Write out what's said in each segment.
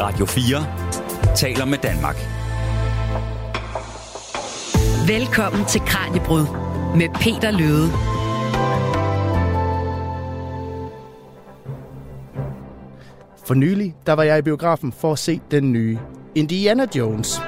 Radio 4 taler med Danmark. Velkommen til Kranjebrud med Peter Løde. For nylig, der var jeg i biografen for at se den nye Indiana Jones.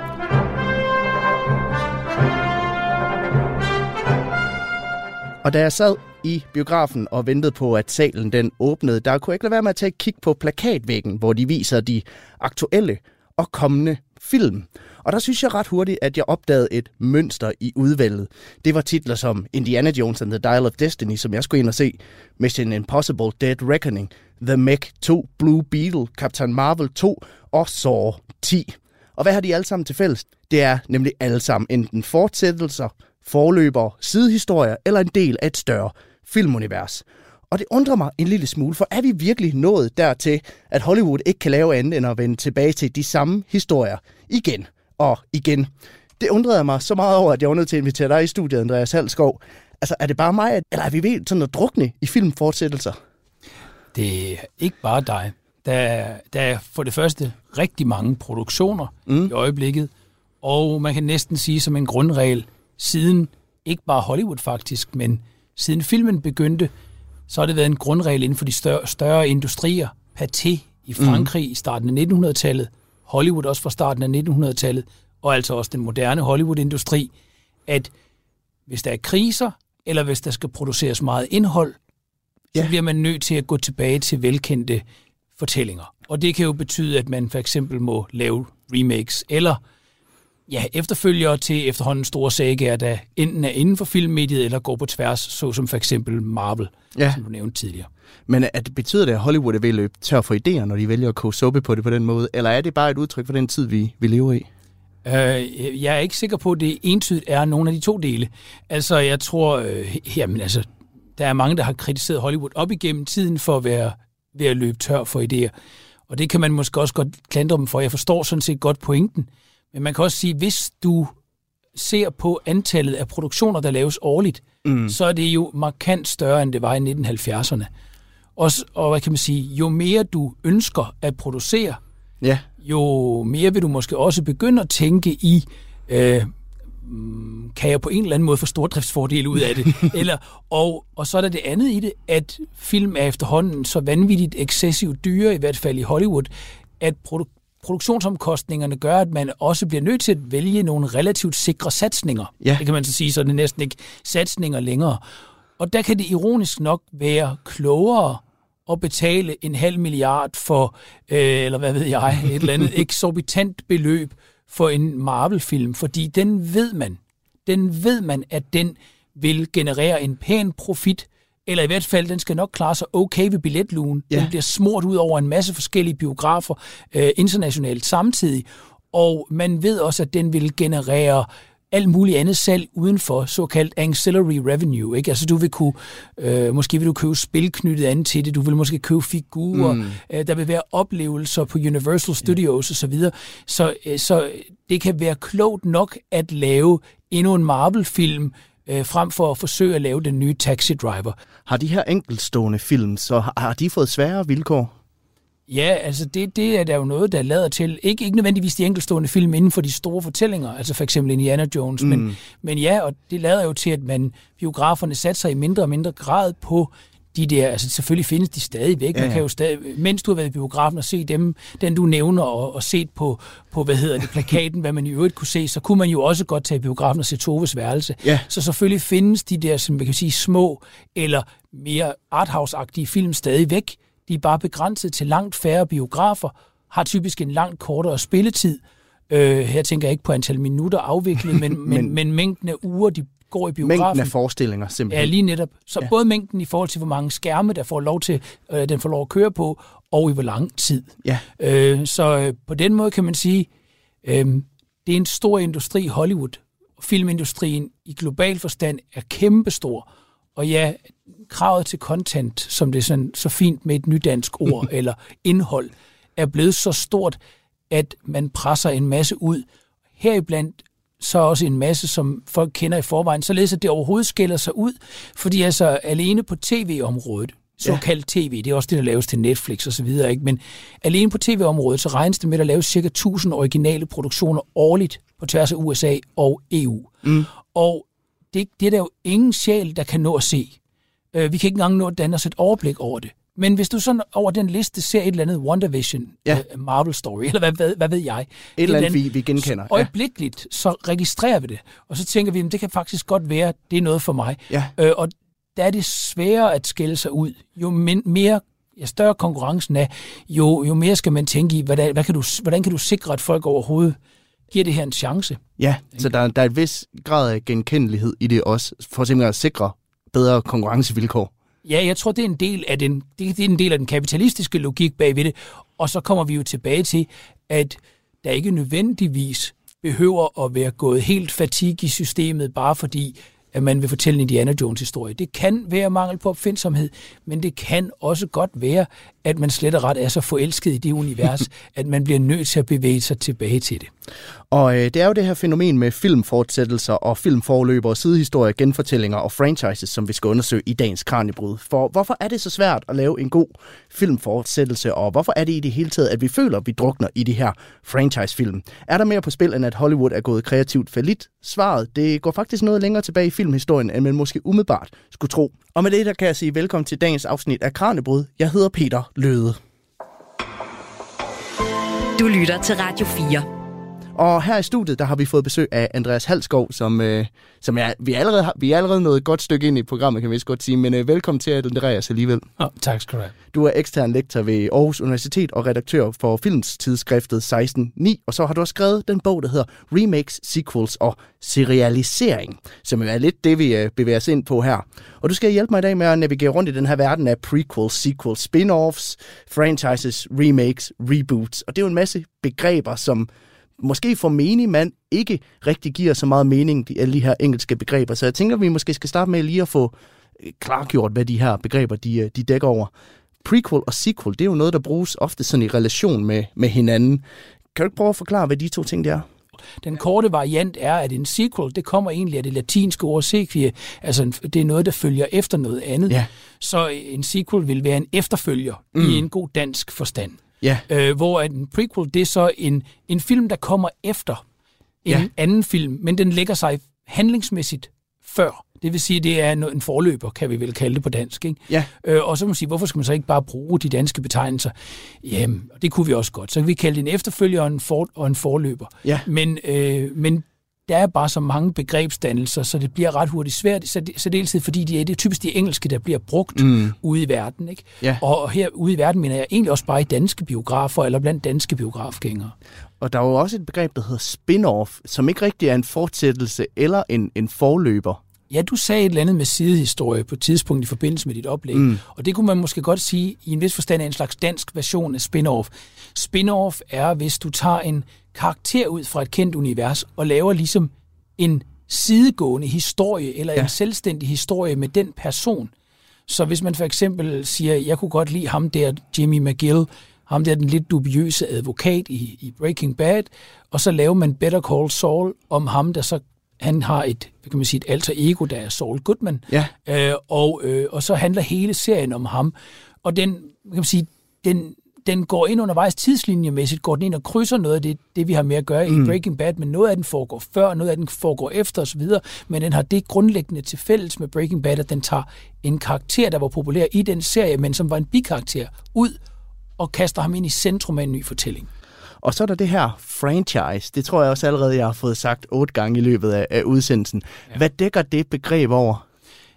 Og da jeg sad i biografen og ventede på, at salen den åbnede, der kunne jeg ikke lade være med at tage et kig på plakatvæggen, hvor de viser de aktuelle og kommende film. Og der synes jeg ret hurtigt, at jeg opdagede et mønster i udvalget. Det var titler som Indiana Jones and the Dial of Destiny, som jeg skulle ind og se, Mission Impossible Dead Reckoning, The Meg 2, Blue Beetle, Captain Marvel 2 og Saw 10. Og hvad har de alle sammen til fælles? Det er nemlig alle sammen enten fortsættelser, forløber, sidehistorier eller en del af et større filmunivers. Og det undrer mig en lille smule, for er vi virkelig nået dertil, at Hollywood ikke kan lave andet end at vende tilbage til de samme historier igen og igen? Det undrede mig så meget over, at jeg var nødt til at invitere dig i studiet, Andreas Halskov. Altså, er det bare mig, eller er vi ved sådan at drukne i filmfortsættelser? Det er ikke bare dig. Der er, der er for det første rigtig mange produktioner mm. i øjeblikket, og man kan næsten sige som en grundregel, siden ikke bare Hollywood faktisk, men siden filmen begyndte, så har det været en grundregel inden for de større, større industrier. Pathé i Frankrig mm. i starten af 1900-tallet, Hollywood også fra starten af 1900-tallet, og altså også den moderne Hollywood-industri, at hvis der er kriser, eller hvis der skal produceres meget indhold, så bliver man nødt til at gå tilbage til velkendte fortællinger. Og det kan jo betyde, at man for eksempel må lave remakes, eller ja, efterfølgere til efterhånden store sager, der enten er inden for filmmediet, eller går på tværs, såsom for eksempel Marvel, ja. som du nævnte tidligere. Men at det betyder det, at Hollywood er ved at løbe tør for idéer, når de vælger at koge suppe på det på den måde? Eller er det bare et udtryk for den tid, vi, vi lever i? Øh, jeg er ikke sikker på, at det entydigt er nogle af de to dele. Altså, jeg tror, øh, jamen altså, der er mange, der har kritiseret Hollywood op igennem tiden for at være ved at løbe tør for idéer. Og det kan man måske også godt klandre dem for. Jeg forstår sådan set godt pointen. Men man kan også sige, hvis du ser på antallet af produktioner, der laves årligt, mm. så er det jo markant større, end det var i 1970'erne. Og, og hvad kan man sige, jo mere du ønsker at producere, ja. jo mere vil du måske også begynde at tænke i, øh, kan jeg på en eller anden måde få stordriftsfordele ud af det? eller, og, og så er der det andet i det, at film er efterhånden så vanvittigt excessivt dyre, i hvert fald i Hollywood, at produ- produktionsomkostningerne gør, at man også bliver nødt til at vælge nogle relativt sikre satsninger. Ja. Det kan man så sige, så er det næsten ikke satsninger længere. Og der kan det ironisk nok være klogere at betale en halv milliard for, øh, eller hvad ved jeg, et eller andet eksorbitant beløb for en Marvel-film, fordi den ved man, den ved man, at den vil generere en pæn profit, eller i hvert fald, den skal nok klare sig okay ved billetlugen. Ja. Den bliver smurt ud over en masse forskellige biografer øh, internationalt samtidig, og man ved også, at den vil generere alt muligt andet salg uden for såkaldt ancillary revenue. Ikke? Altså du vil kunne, øh, måske vil du købe spil knyttet an til det, du vil måske købe figurer, mm. øh, der vil være oplevelser på Universal Studios ja. osv. Så, så, øh, så det kan være klogt nok at lave endnu en Marvel-film, øh, frem for at forsøge at lave den nye Taxi Driver. Har de her enkeltstående film, så har, har de fået sværere vilkår? Ja, altså det, det er der jo noget, der lader til. Ikke, ikke nødvendigvis de enkeltstående film inden for de store fortællinger, altså for eksempel Indiana Jones, mm. men, men ja, og det lader jo til, at man biograferne satte sig i mindre og mindre grad på de der, altså selvfølgelig findes de stadigvæk. Ja, ja. kan jo stadig, mens du har været i biografen og set dem, den du nævner, og, og set på, på, hvad hedder det, plakaten, hvad man i øvrigt kunne se, så kunne man jo også godt tage i biografen og se Toves værelse. Ja. Så selvfølgelig findes de der, som man kan sige, små eller mere arthouse-agtige film stadigvæk. De er bare begrænset til langt færre biografer, har typisk en langt kortere spilletid. Øh, her tænker jeg ikke på antal minutter afviklet, men, men, men, men mængden af uger, de går i biografen. Mængden af forestillinger, simpelthen. Ja, lige netop. Så ja. både mængden i forhold til, hvor mange skærme, der får lov til, øh, den får lov at køre på, og i hvor lang tid. Ja. Øh, så øh, på den måde kan man sige, øh, det er en stor industri i Hollywood. Filmindustrien i global forstand er kæmpestor. Og ja, kravet til content, som det er sådan, så fint med et nydansk ord, eller indhold, er blevet så stort, at man presser en masse ud. Heriblandt så også en masse, som folk kender i forvejen, således at det overhovedet skiller sig ud. Fordi altså alene på tv-området, såkaldt tv. Det er også det, der laves til Netflix og så videre. Ikke? Men alene på tv-området, så regnes det med, at der laves cirka 1000 originale produktioner årligt på tværs af USA og EU. Mm. Og det, det er der jo ingen sjæl, der kan nå at se. Øh, vi kan ikke engang nå at danne os et overblik over det. Men hvis du sådan over den liste ser et eller andet WandaVision, Ja. øh, Marvel Story, eller hvad, hvad, hvad ved jeg. Et eller andet, vi, vi genkender. Ja. Øjeblikkeligt, så registrerer vi det. Og så tænker vi, at det kan faktisk godt være, det er noget for mig. Ja. Øh, og der er det sværere at skille sig ud. Jo mere, jo større konkurrencen er, jo, jo mere skal man tænke i, hvordan, hvad kan du, hvordan kan du sikre, at folk overhovedet giver det her en chance. Ja, så der, der er et vis grad af genkendelighed i det også, for simpelthen at sikre bedre konkurrencevilkår. Ja, jeg tror, det er en del af den, det, det er en del af den kapitalistiske logik bagved det. Og så kommer vi jo tilbage til, at der ikke nødvendigvis behøver at være gået helt fatig i systemet, bare fordi at man vil fortælle en Indiana Jones historie. Det kan være mangel på opfindsomhed, men det kan også godt være, at man slet og ret er så forelsket i det univers, at man bliver nødt til at bevæge sig tilbage til det. Og øh, det er jo det her fænomen med filmfortsættelser og filmforløber, sidehistorier, genfortællinger og franchises, som vi skal undersøge i dagens Kranjebrud. For hvorfor er det så svært at lave en god filmfortsættelse, og hvorfor er det i det hele taget, at vi føler, at vi drukner i de her franchise-film? Er der mere på spil, end at Hollywood er gået kreativt falit? Svaret, det går faktisk noget længere tilbage i filmhistorien, end man måske umiddelbart skulle tro. Og med det, der kan jeg sige velkommen til dagens afsnit af Kranjebrud. Jeg hedder Peter Løde. Du lytter til Radio 4. Og her i studiet, der har vi fået besøg af Andreas Halskov, som, øh, som er, vi, allerede har, vi er allerede nået et godt stykke ind i programmet, kan vi godt sige. Men øh, velkommen til, Andreas, alligevel. Oh, tak skal du have. Du er ekstern lektor ved Aarhus Universitet og redaktør for filmstidsskriftet 16.9, og så har du også skrevet den bog, der hedder Remakes, Sequels og Serialisering, som er lidt det, vi øh, bevæger os ind på her. Og du skal hjælpe mig i dag med at navigere rundt i den her verden af prequels, sequels, spin-offs, franchises, remakes, reboots. Og det er jo en masse begreber, som måske for menig mand ikke rigtig giver så meget mening, de, alle de her engelske begreber. Så jeg tænker, vi måske skal starte med lige at få øh, klargjort, hvad de her begreber de, øh, de dækker over. Prequel og sequel, det er jo noget, der bruges ofte sådan i relation med, med hinanden. Kan du ikke prøve at forklare, hvad de to ting det er? Den korte variant er, at en sequel, det kommer egentlig af det latinske ord sequie, altså en- det er noget, der følger efter noget andet. Ja. Så en sequel vil være en efterfølger mm. i en god dansk forstand. Ja, Øh, hvor en prequel, det er så en, en film, der kommer efter en Ja. anden film, men den lægger sig handlingsmæssigt før. Det vil sige, det er en- en forløber, kan vi vel kalde det på dansk. Ikke? ja, Øh, og så må man sige, hvorfor skal man så ikke bare bruge de danske betegnelser? Jamen, det kunne vi også godt. Så kan vi kalde det en efterfølger og en, for, og en forløber. Ja. Men, øh, men der er bare så mange begrebsdannelser, så det bliver ret hurtigt svært, dels fordi de er, det er typisk de engelske, der bliver brugt mm. ude i verden. Ikke? Ja. Og her ude i verden mener jeg egentlig også bare i danske biografer, eller blandt danske biografgængere. og der er jo også et begreb, der hedder spin-off, som ikke rigtig er en fortsættelse eller en, en forløber. Ja, du sagde et eller andet med sidehistorie på et tidspunkt i forbindelse med dit oplæg, mm. og det kunne man måske godt sige i en vis forstand er en slags dansk version af spin-off. Spin-off er, hvis du tager en karakter ud fra et kendt univers og laver ligesom en sidegående historie eller ja. En selvstændig historie med den person. Så hvis man for eksempel siger, jeg kunne godt lide ham der, Jimmy McGill, ham der den lidt dubiøse advokat i, i Breaking Bad, og så laver man Better Call Saul om ham, der så han har et, hvad kan man sige, et alter ego, der er Saul Goodman, Ja. øh, og, øh, og så handler hele serien om ham. Og den, kan man sige, den, den går ind undervejs tidslinjemæssigt, går den ind og krydser noget af det, det vi har med at gøre mm. i Breaking Bad, men noget af den foregår før, noget af den foregår efter osv., men den har det grundlæggende til fælles med Breaking Bad, at den tager en karakter, der var populær i den serie, men som var en bikarakter, ud og kaster ham ind i centrum af en ny fortælling. Og så er der det her franchise. Det tror jeg også allerede, jeg har fået sagt otte gange i løbet af, af udsendelsen. Ja. Hvad dækker det begreb over?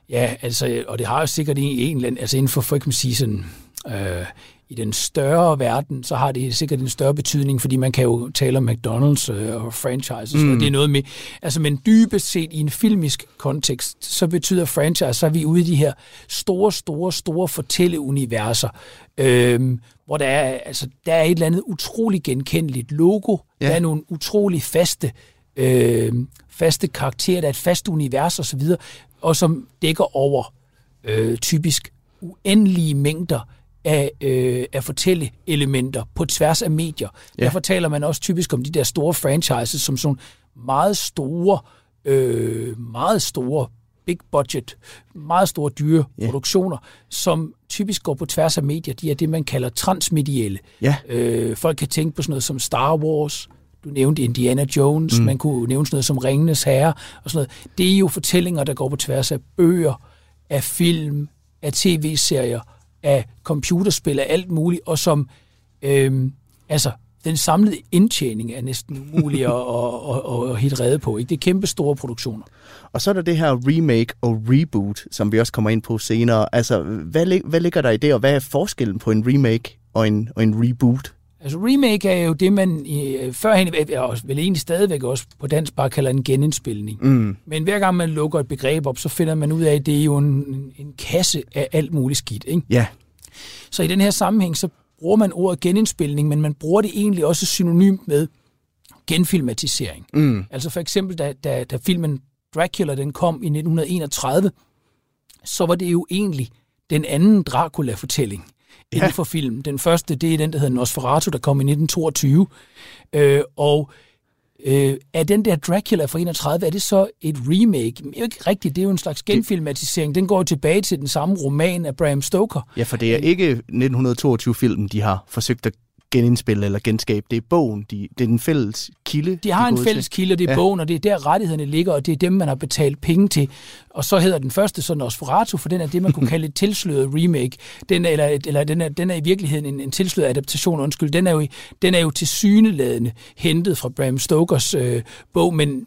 Ja, altså, og det har jo sikkert en, en eller anden, altså inden for, for kan man sige sådan, øh, i den større verden, så har det sikkert en større betydning, fordi man kan jo tale om McDonald's øh, og franchises, mm. og det er noget med, altså men dybest set i en filmisk kontekst, så betyder franchise, så er vi ude i de her store, store, store fortælleuniverser, øh, hvor der er, altså, der er et eller andet utrolig genkendeligt logo, ja. der er nogle utrolig faste øh, faste karakterer, der er et fast univers osv., og som dækker over øh, typisk uendelige mængder af, øh, af fortælleelementer på tværs af medier. Ja. Derfor taler man også typisk om de der store franchises som sådan meget store, øh, meget store big budget, meget store dyre Ja. produktioner, som typisk går på tværs af medier. De er det, man kalder transmedielle. Ja. Øh, folk kan tænke på sådan noget som Star Wars, du nævnte Indiana Jones, mm. man kunne nævne sådan noget som Ringenes Herre og sådan noget. Det er jo fortællinger, der går på tværs af bøger, af film, af tv-serier, af computerspil, af alt muligt, og som, øhm, altså, den samlede indtjening er næsten umulig at, at, at, at helt redde på. Ikke? Det er kæmpe store produktioner. Og så er der det her remake og reboot, som vi også kommer ind på senere. Altså, hvad, hvad ligger der i det, og hvad er forskellen på en remake og en, og en reboot? Altså remake er jo det, man øh, førhen, øh, og vel egentlig stadigvæk også på dansk bare kalder en genindspilning. Mm. Men hver gang man lukker et begreb op, så finder man ud af, at det er jo en, en kasse af alt muligt skidt. Ikke? Ja, Så i den her sammenhæng, så bruger man ordet genindspilning, men man bruger det egentlig også synonymt med genfilmatisering. mm. Altså for eksempel, da, da, da filmen Dracula den kom i 1931, så var det jo egentlig den anden Dracula-fortælling Ja. inden for film. Den første, det er den, der hedder Nosferatu, der kom i 1922. Øh, og øh, er den der Dracula fra 31, er det så et remake? Men ikke rigtigt, det er jo en slags genfilmatisering. Den går jo tilbage til den samme roman af Bram Stoker. ja for det er ikke 1922-filmen, de har forsøgt at genindspille eller genskabe. Det er bogen, de, det er den fælles kilde. De har er en fælles til. kilde, og det er Ja. bogen, og det er der rettighederne ligger, og det er dem, man har betalt penge til. Og så hedder den første så Nosferatu, for den er det, man kunne kalde et tilsløret remake. Den er, eller, eller den, er, den er i virkeligheden en, en tilsløret adaptation, undskyld. Den er jo, den er jo til syneladende hentet fra Bram Stokers øh, bog, men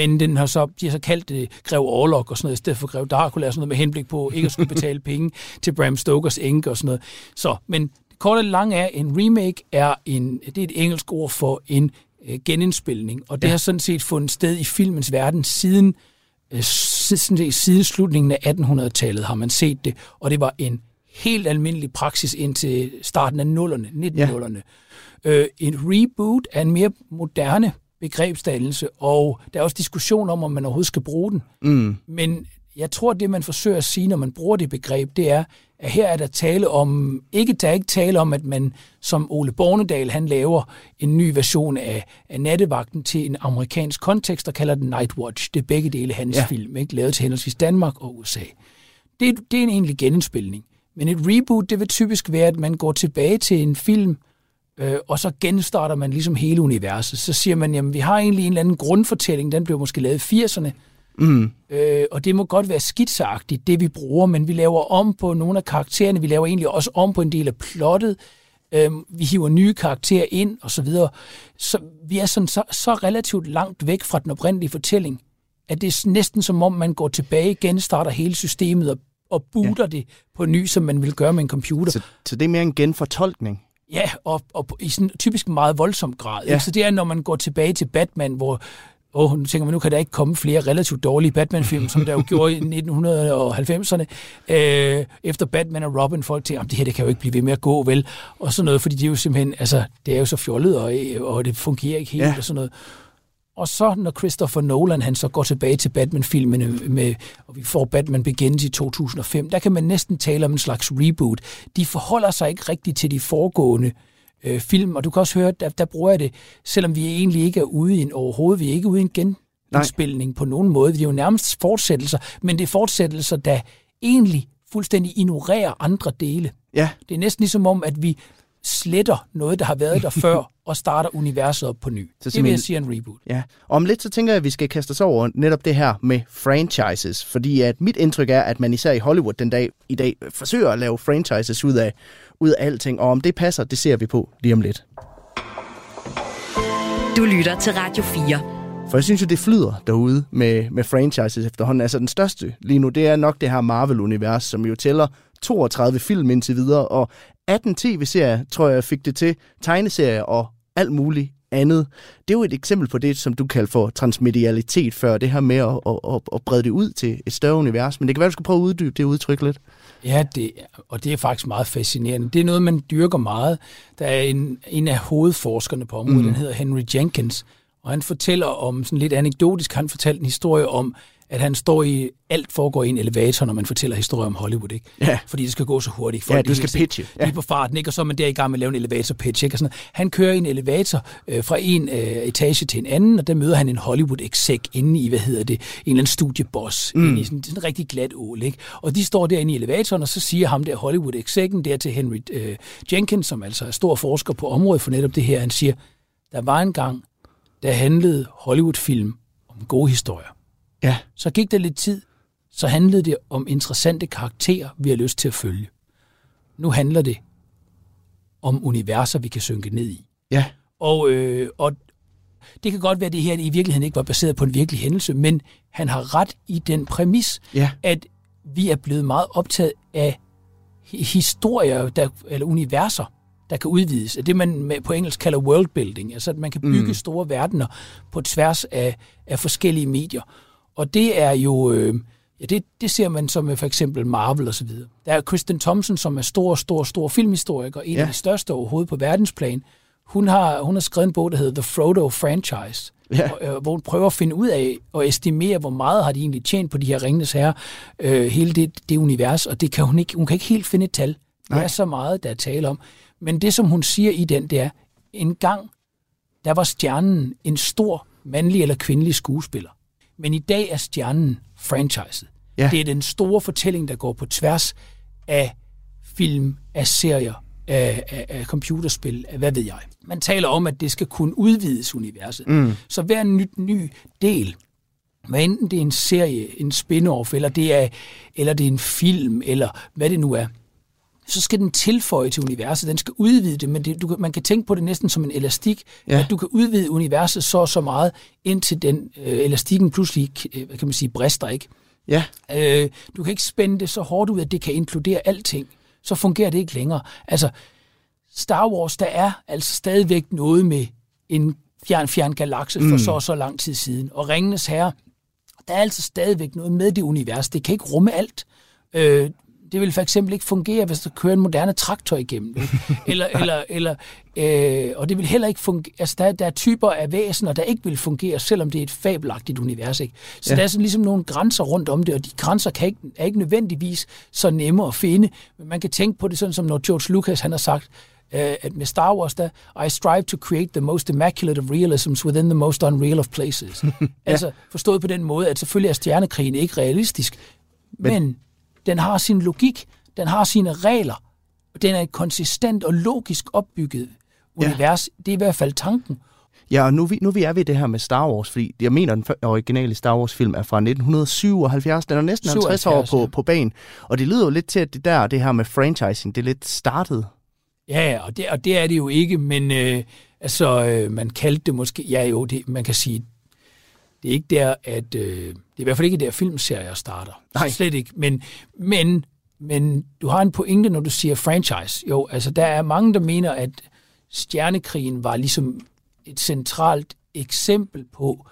men den har så, de har så kaldt det Grev Orlok og sådan noget, i stedet for Grev Dracula og sådan noget, med henblik på ikke at skulle betale penge til Bram Stokers enke og sådan noget. Så, men det korte og det lange er, en remake er en, det er et engelsk ord for en øh, genindspilning, og det ja. har sådan set fundet sted i filmens verden siden, øh, si- sådan set, siden slutningen af 1800-tallet har man set det, og det var en helt almindelig praksis indtil starten af nullerne, 1900'erne. Øh, en reboot er en mere moderne begrebsdannelse, og der er også diskussion om, om man overhovedet skal bruge den. Mm. Men jeg tror, det man forsøger at sige, når man bruger det begreb, det er, at her er der tale om, ikke der er ikke tale om, at man som Ole Bornedal, han laver en ny version af, af nattevagten til en amerikansk kontekst og kalder den Nightwatch. Det er begge dele hans Ja. film, ikke? lavet til henholdsvis Danmark og USA. Det, det er en egentlig genindspilning. Men et reboot, det vil typisk være, at man går tilbage til en film, øh, og så genstarter man ligesom hele universet. Så siger man, jamen vi har egentlig en eller anden grundfortælling, den blev måske lavet i 80'erne, Mm. Øh, og det må godt være skitseagtigt, det vi bruger, men vi laver om på nogle af karaktererne, vi laver egentlig også om på en del af plottet, øh, vi hiver nye karakterer ind, og så videre. Så vi er sådan så, så relativt langt væk fra den oprindelige fortælling, at det er næsten som om, man går tilbage igen, starter hele systemet og, og booter ja. det på ny, som man vil gøre med en computer. Så, så det er mere en genfortolkning. Ja, og, og i sådan typisk meget voldsom grad. Ja. Ikke? Så det er, når man går tilbage til Batman, hvor åh, nu tænker man, nu kan der ikke komme flere relativt dårlige Batman-film, som der jo gjorde i 1990'erne. Øh, efter Batman og Robin, folk tænker, "Jamen, det her det kan jo ikke blive ved med at gå, vel? Og sådan noget, fordi det er jo simpelthen, altså, det er jo så fjollet, og, og det fungerer ikke helt, ja. og sådan noget. Og så når Christopher Nolan han så går tilbage til Batman-filmene, med, og vi får Batman Begins i 2005, der kan man næsten tale om en slags reboot. De forholder sig ikke rigtigt til de foregående øh, film, og du kan også høre, der, der bruger jeg det, selvom vi egentlig ikke er ude i en overhovedet, vi er ikke ude i en genindspilning på nogen måde. Det er jo nærmest fortsættelser, men det er fortsættelser, der egentlig fuldstændig ignorerer andre dele. Ja, Det er næsten ligesom om, at vi sletter noget, der har været der før, og starter universet op på ny. Så det vil jeg sige er en reboot. Ja, og om lidt så tænker jeg, at vi skal kaste os over netop det her med franchises, fordi at mit indtryk er, at man især i Hollywood den dag i dag forsøger at lave franchises ud af, ud af alting, og om det passer, det ser vi på lige om lidt. Du lytter til Radio 4. For jeg synes jo, det flyder derude med, med franchises efterhånden. Altså den største lige nu, det er nok det her Marvel-univers, som jo tæller 32 film indtil videre, og 18 tv-serier, tror jeg, fik det til, tegneserier og alt muligt andet. Det er jo et eksempel på det, som du kalder for transmedialitet før, det her med at, at, at, at brede det ud til et større univers. Men det kan være, du skal prøve at uddybe det udtryk lidt. Ja, det, og det er faktisk meget fascinerende. Det er noget, man dyrker meget. Der er en, en af hovedforskerne på området, mm. den hedder Henry Jenkins, og han fortæller om, sådan lidt anekdotisk, han fortalte en historie om, at han står i, alt foregår i en elevator, når man fortæller historier om Hollywood, ikke? Ja. Fordi det skal gå så hurtigt. Ja, Folk du er skal pitche. Ja. Ja. Lige på farten, ikke? Og så er man der i gang med at lave en elevator pitch, ikke? Og sådan, noget. han kører i en elevator øh, fra en øh, etage til en anden, og der møder han en Hollywood exec inde i, hvad hedder det, en eller anden studieboss, mm. inde i sådan, sådan en rigtig glat ål, ikke? Og de står derinde i elevatoren, og så siger ham der Hollywood execen der til Henry øh, Jenkins, som altså er stor forsker på området for netop det her, han siger, der var en gang, der handlede Hollywood-film om gode historier. Ja. Så gik der lidt tid, så handlede det om interessante karakterer, vi har lyst til at følge. Nu handler det om universer, vi kan synke ned i. Ja. Og, øh, og det kan godt være, at det her i virkeligheden ikke var baseret på en virkelig hændelse, men han har ret i den præmis, Ja. at vi er blevet meget optaget af hi- historier der, eller universer, der kan udvides. Det man på engelsk kalder worldbuilding, altså at man kan bygge mm. store verdener på tværs af, af forskellige medier. Og det er jo, øh, ja, det, det ser man som for eksempel Marvel og så videre. Der er Kristen Thompson, som er stor, stor, stor filmhistoriker, en ja. Af de største overhovedet på verdensplan. Hun har, hun har skrevet en bog, der hedder The Frodo Franchise, Ja. og, øh, hvor hun prøver at finde ud af og estimere, hvor meget har de egentlig tjent på de her Ringenes Herre, øh, hele det, det univers, og det kan hun ikke, hun kan ikke helt finde et tal. Nej. er så meget, der er tale om. Men det, som hun siger i den, det er, en gang, der var stjernen en stor mandlig eller kvindelig skuespiller. Men i dag er stjernen franchiset. Ja. Det er den store fortælling, der går på tværs af film, af serier, af, af, af computerspil, af hvad ved jeg. Man taler om, at det skal kunne udvides universet. Mm. Så hver nyt ny del, hvad enten det er en serie, en spin-off, eller det er, eller det er en film, eller hvad det nu er, så skal den tilføje til universet. Den skal udvide det, men det, du, man kan tænke på det næsten som en elastik, Ja. at du kan udvide universet så og så meget, indtil den øh, elastikken pludselig, øh, hvad kan man sige, brister, ikke? Ja. Øh, du kan ikke spænde det så hårdt ud, at det kan inkludere alting. Så fungerer det ikke længere. Altså, Star Wars, der er altså stadigvæk noget med en fjern, fjern galakse for mm. så og så lang tid siden. Og Ringenes Herre, der er altså stadigvæk noget med det univers. Det kan ikke rumme alt. Øh, det vil for eksempel ikke fungere, hvis der kører en moderne traktor igennem. vel? eller, eller, eller, øh, og det vil heller ikke fungere. Altså, der, der er typer af væsener, der ikke vil fungere, selvom det er et fabelagtigt univers. Ikke? Så ja. der er sådan ligesom nogle grænser rundt om det, og de grænser kan ikke, er ikke nødvendigvis så nemme at finde. Men man kan tænke på det sådan, som når George Lucas han har sagt, øh, at med Star Wars, der, I strive to create the most immaculate of realisms within the most unreal of places. ja. Altså forstået på den måde, at selvfølgelig er stjernekrigen ikke realistisk, men, men den har sin logik, den har sine regler, og den er et konsistent og logisk opbygget Ja. univers. Det er i hvert fald tanken. Ja, og nu, vi- nu vi er ved det her med Star Wars, fordi jeg mener, den originale Star Wars-film er fra 1977. Den er næsten 50 år 77, på, ja. på banen. Og det lyder jo lidt til, at det der, det her med franchising, det er lidt startet. Ja, ja, og det, og det er det jo ikke, men øh, altså, øh, man kaldte det måske, ja jo, det, man kan sige, det er ikke der, at, øh, det er i hvert fald ikke der, filmserier starter. Nej. Slet ikke, men, men, men du har en pointe, når du siger franchise. Jo, altså, der er mange, der mener, at Stjernekrigen var ligesom et centralt eksempel på,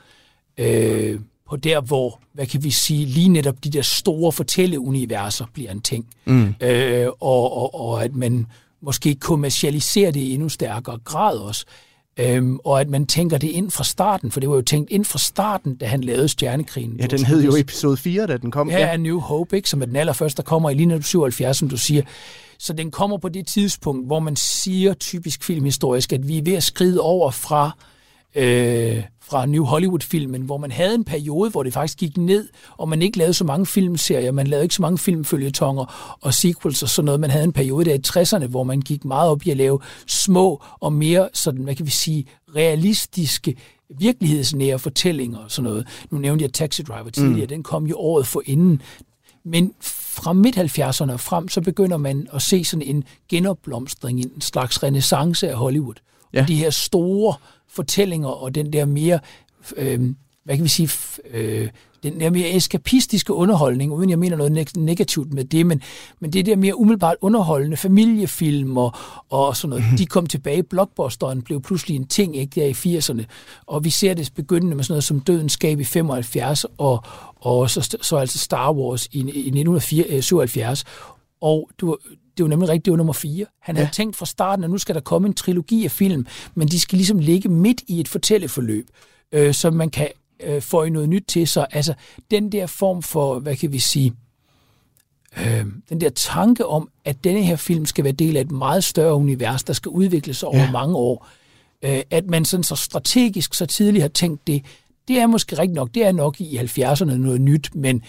øh, på der, hvor, hvad kan vi sige, lige netop de der store fortælleuniverser bliver en ting. Mm. Øh, og, og, og at man måske kommercialiserer det i endnu stærkere grad også. Øhm, og at man tænker det ind fra starten, for det var jo tænkt ind fra starten, da han lavede Stjernekrigen. Ja, den hed jo episode 4, da den kom. Ja, ja. New Hope, ikke, som er den allerførste, der kommer i lige netop 77, som du siger. Så den kommer på det tidspunkt, hvor man siger typisk filmhistorisk, at vi er ved at skride over fra, øh, fra New Hollywood-filmen, hvor man havde en periode, hvor det faktisk gik ned, og man ikke lavede så mange filmserier, man lavede ikke så mange filmfølgetonger og sequels og sådan noget. Man havde en periode der i 60'erne, hvor man gik meget op i at lave små og mere, sådan, hvad kan vi sige, realistiske virkelighedsnære fortællinger og sådan noget. Nu nævnte jeg Taxi Driver tidligere, mm. den kom jo året for inden. Men fra midt-70'erne og frem, så begynder man at se sådan en genopblomstring, en slags renaissance af Hollywood. Ja. Og de her store fortællinger og den der mere, øh, hvad kan vi sige, øh, den der mere eskapistiske underholdning, uden jeg mener noget neg- negativt med det, men, men det der mere umiddelbart underholdende familiefilm og, og sådan noget, de kom tilbage. Blockbusteren blev pludselig en ting, ikke der i 80'erne, og vi ser det begyndende med sådan noget som Dødens Skab i 75, og, og så, så altså Star Wars i, i 1977, og du, det var nemlig rigtigt, det var nummer 4. Han havde Ja. tænkt fra starten, at nu skal der komme en trilogi af film, men de skal ligesom ligge midt i et fortælleforløb, øh, så man kan øh, får I noget nyt til sig. Altså, den der form for, hvad kan vi sige, øh, den der tanke om, at denne her film skal være del af et meget større univers, der skal udvikles over ja. mange år. Øh, at man sådan så strategisk, så tidligt har tænkt det, det er måske rigtigt nok, det er nok i 70'erne noget nyt, men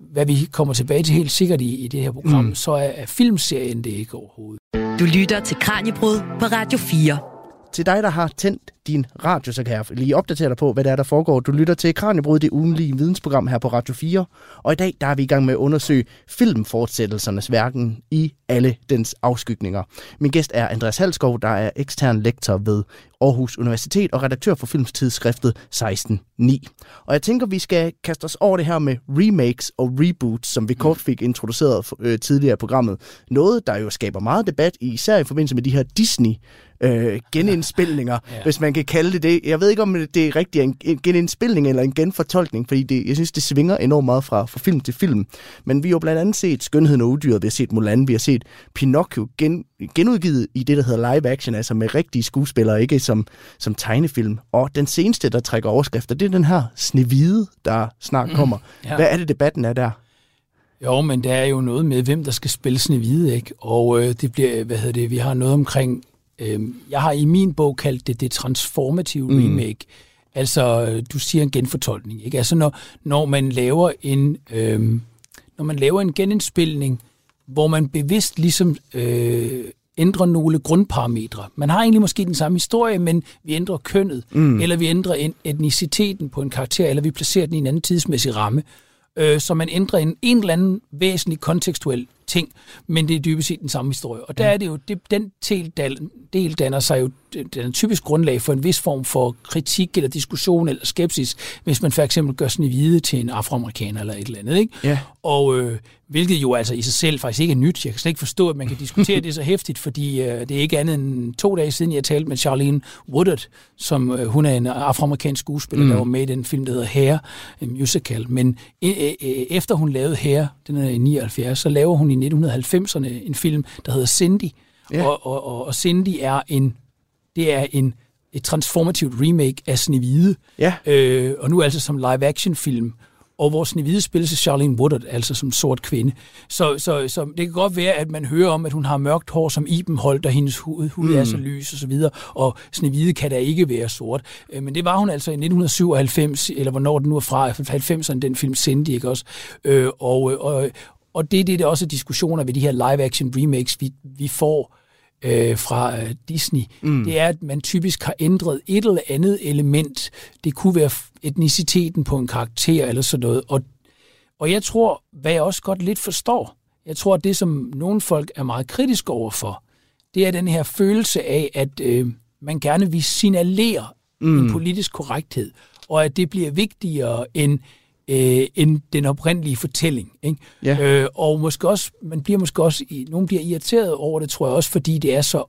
hvad vi kommer tilbage til helt sikkert i, i det her program, mm. så er, er filmserien det ikke overhovedet. Du lytter til Kranjebrud på Radio 4. Til dig, der har tændt din radio, så kan jeg lige opdatere dig på, hvad der er, der foregår. Du lytter til Kranjebrud, det ugenlige vidensprogram her på Radio 4. Og i dag der er vi i gang med at undersøge filmfortsættelsernes værken i alle dens afskygninger. Min gæst er Andreas Halskov, der er ekstern lektor ved Aarhus Universitet og redaktør for filmstidsskriftet 16.9. Og jeg tænker, vi skal kaste os over det her med remakes og reboots, som vi kort fik introduceret øh, tidligere i programmet. Noget, der jo skaber meget debat, især i forbindelse med de her Disney øh, genindspilninger, ja. hvis man kan kalde det det. Jeg ved ikke, om det er rigtigt en, en genindspilning eller en genfortolkning, fordi det, jeg synes, det svinger enormt meget fra, fra film til film. Men vi har jo blandt andet set Skønheden og Udyret, vi har set Mulan, vi har set Pinocchio gen, genudgivet i det, der hedder live action, altså med rigtige skuespillere, ikke som, som tegnefilm. Og den seneste, der trækker overskrifter, det er den her Snevide, der snart kommer. Mm, ja. Hvad er det, debatten er der? Jo, men der er jo noget med, hvem der skal spille Snevide, ikke? Og øh, det bliver, hvad hedder det, vi har noget omkring jeg har i min bog kaldt det det transformative mm. remake. Altså, du siger en genfortolkning. Ikke? Altså, når, når man laver en... Øh, når man laver en genindspilning, hvor man bevidst ligesom øh, ændrer nogle grundparametre. Man har egentlig måske den samme historie, men vi ændrer kønnet, mm. eller vi ændrer etniciteten på en karakter, eller vi placerer den i en anden tidsmæssig ramme. Øh, så man ændrer en, en eller anden væsentlig kontekstuel ting, men det er dybest set den samme historie. Og der er det jo, det, den del, del danner sig jo, den er typisk grundlag for en vis form for kritik eller diskussion eller skepsis, hvis man for eksempel gør sådan hvide til en afroamerikaner eller et eller andet. Ikke? Ja. Og øh, hvilket jo altså i sig selv faktisk ikke er nyt. Jeg kan slet ikke forstå, at man kan diskutere det så hæftigt, fordi øh, det er ikke andet end to dage siden, jeg talte med Charlene Woodard, som øh, hun er en afroamerikansk skuespiller, mm. der var med i den film, der hedder Hair, en musical. Men øh, øh, efter hun lavede Hair, den er i 79, så laver hun i 1990'erne en film, der hedder Cindy. Ja. Og, og, og, og Cindy er en, det er en et transformativt remake af Snevide. Ja. Øh, og nu altså som live-action film og hvor Snevide spilles af Charlene Woodard, altså som sort kvinde. Så, så, så det kan godt være, at man hører om, at hun har mørkt hår som Ibenholdt, og hendes hud, hud mm. er så mm. lys og så videre, og Snevide kan da ikke være sort. Øh, men det var hun altså i 1997, eller hvornår den nu er fra, 90'erne, den film Cindy, ikke også? Øh, og, og, og det, det er også diskussioner ved de her live-action remakes, vi, vi får øh, fra øh, Disney, mm. det er, at man typisk har ændret et eller andet element. Det kunne være etniciteten på en karakter eller sådan noget. Og, og jeg tror, hvad jeg også godt lidt forstår, jeg tror, at det, som nogle folk er meget kritiske overfor, det er den her følelse af, at øh, man gerne vil signalere mm. en politisk korrekthed, og at det bliver vigtigere end øh, end den oprindelige fortælling. Ikke? Ja. Øh, og måske også, man bliver måske også, nogen bliver irriteret over det, tror jeg også, fordi det er så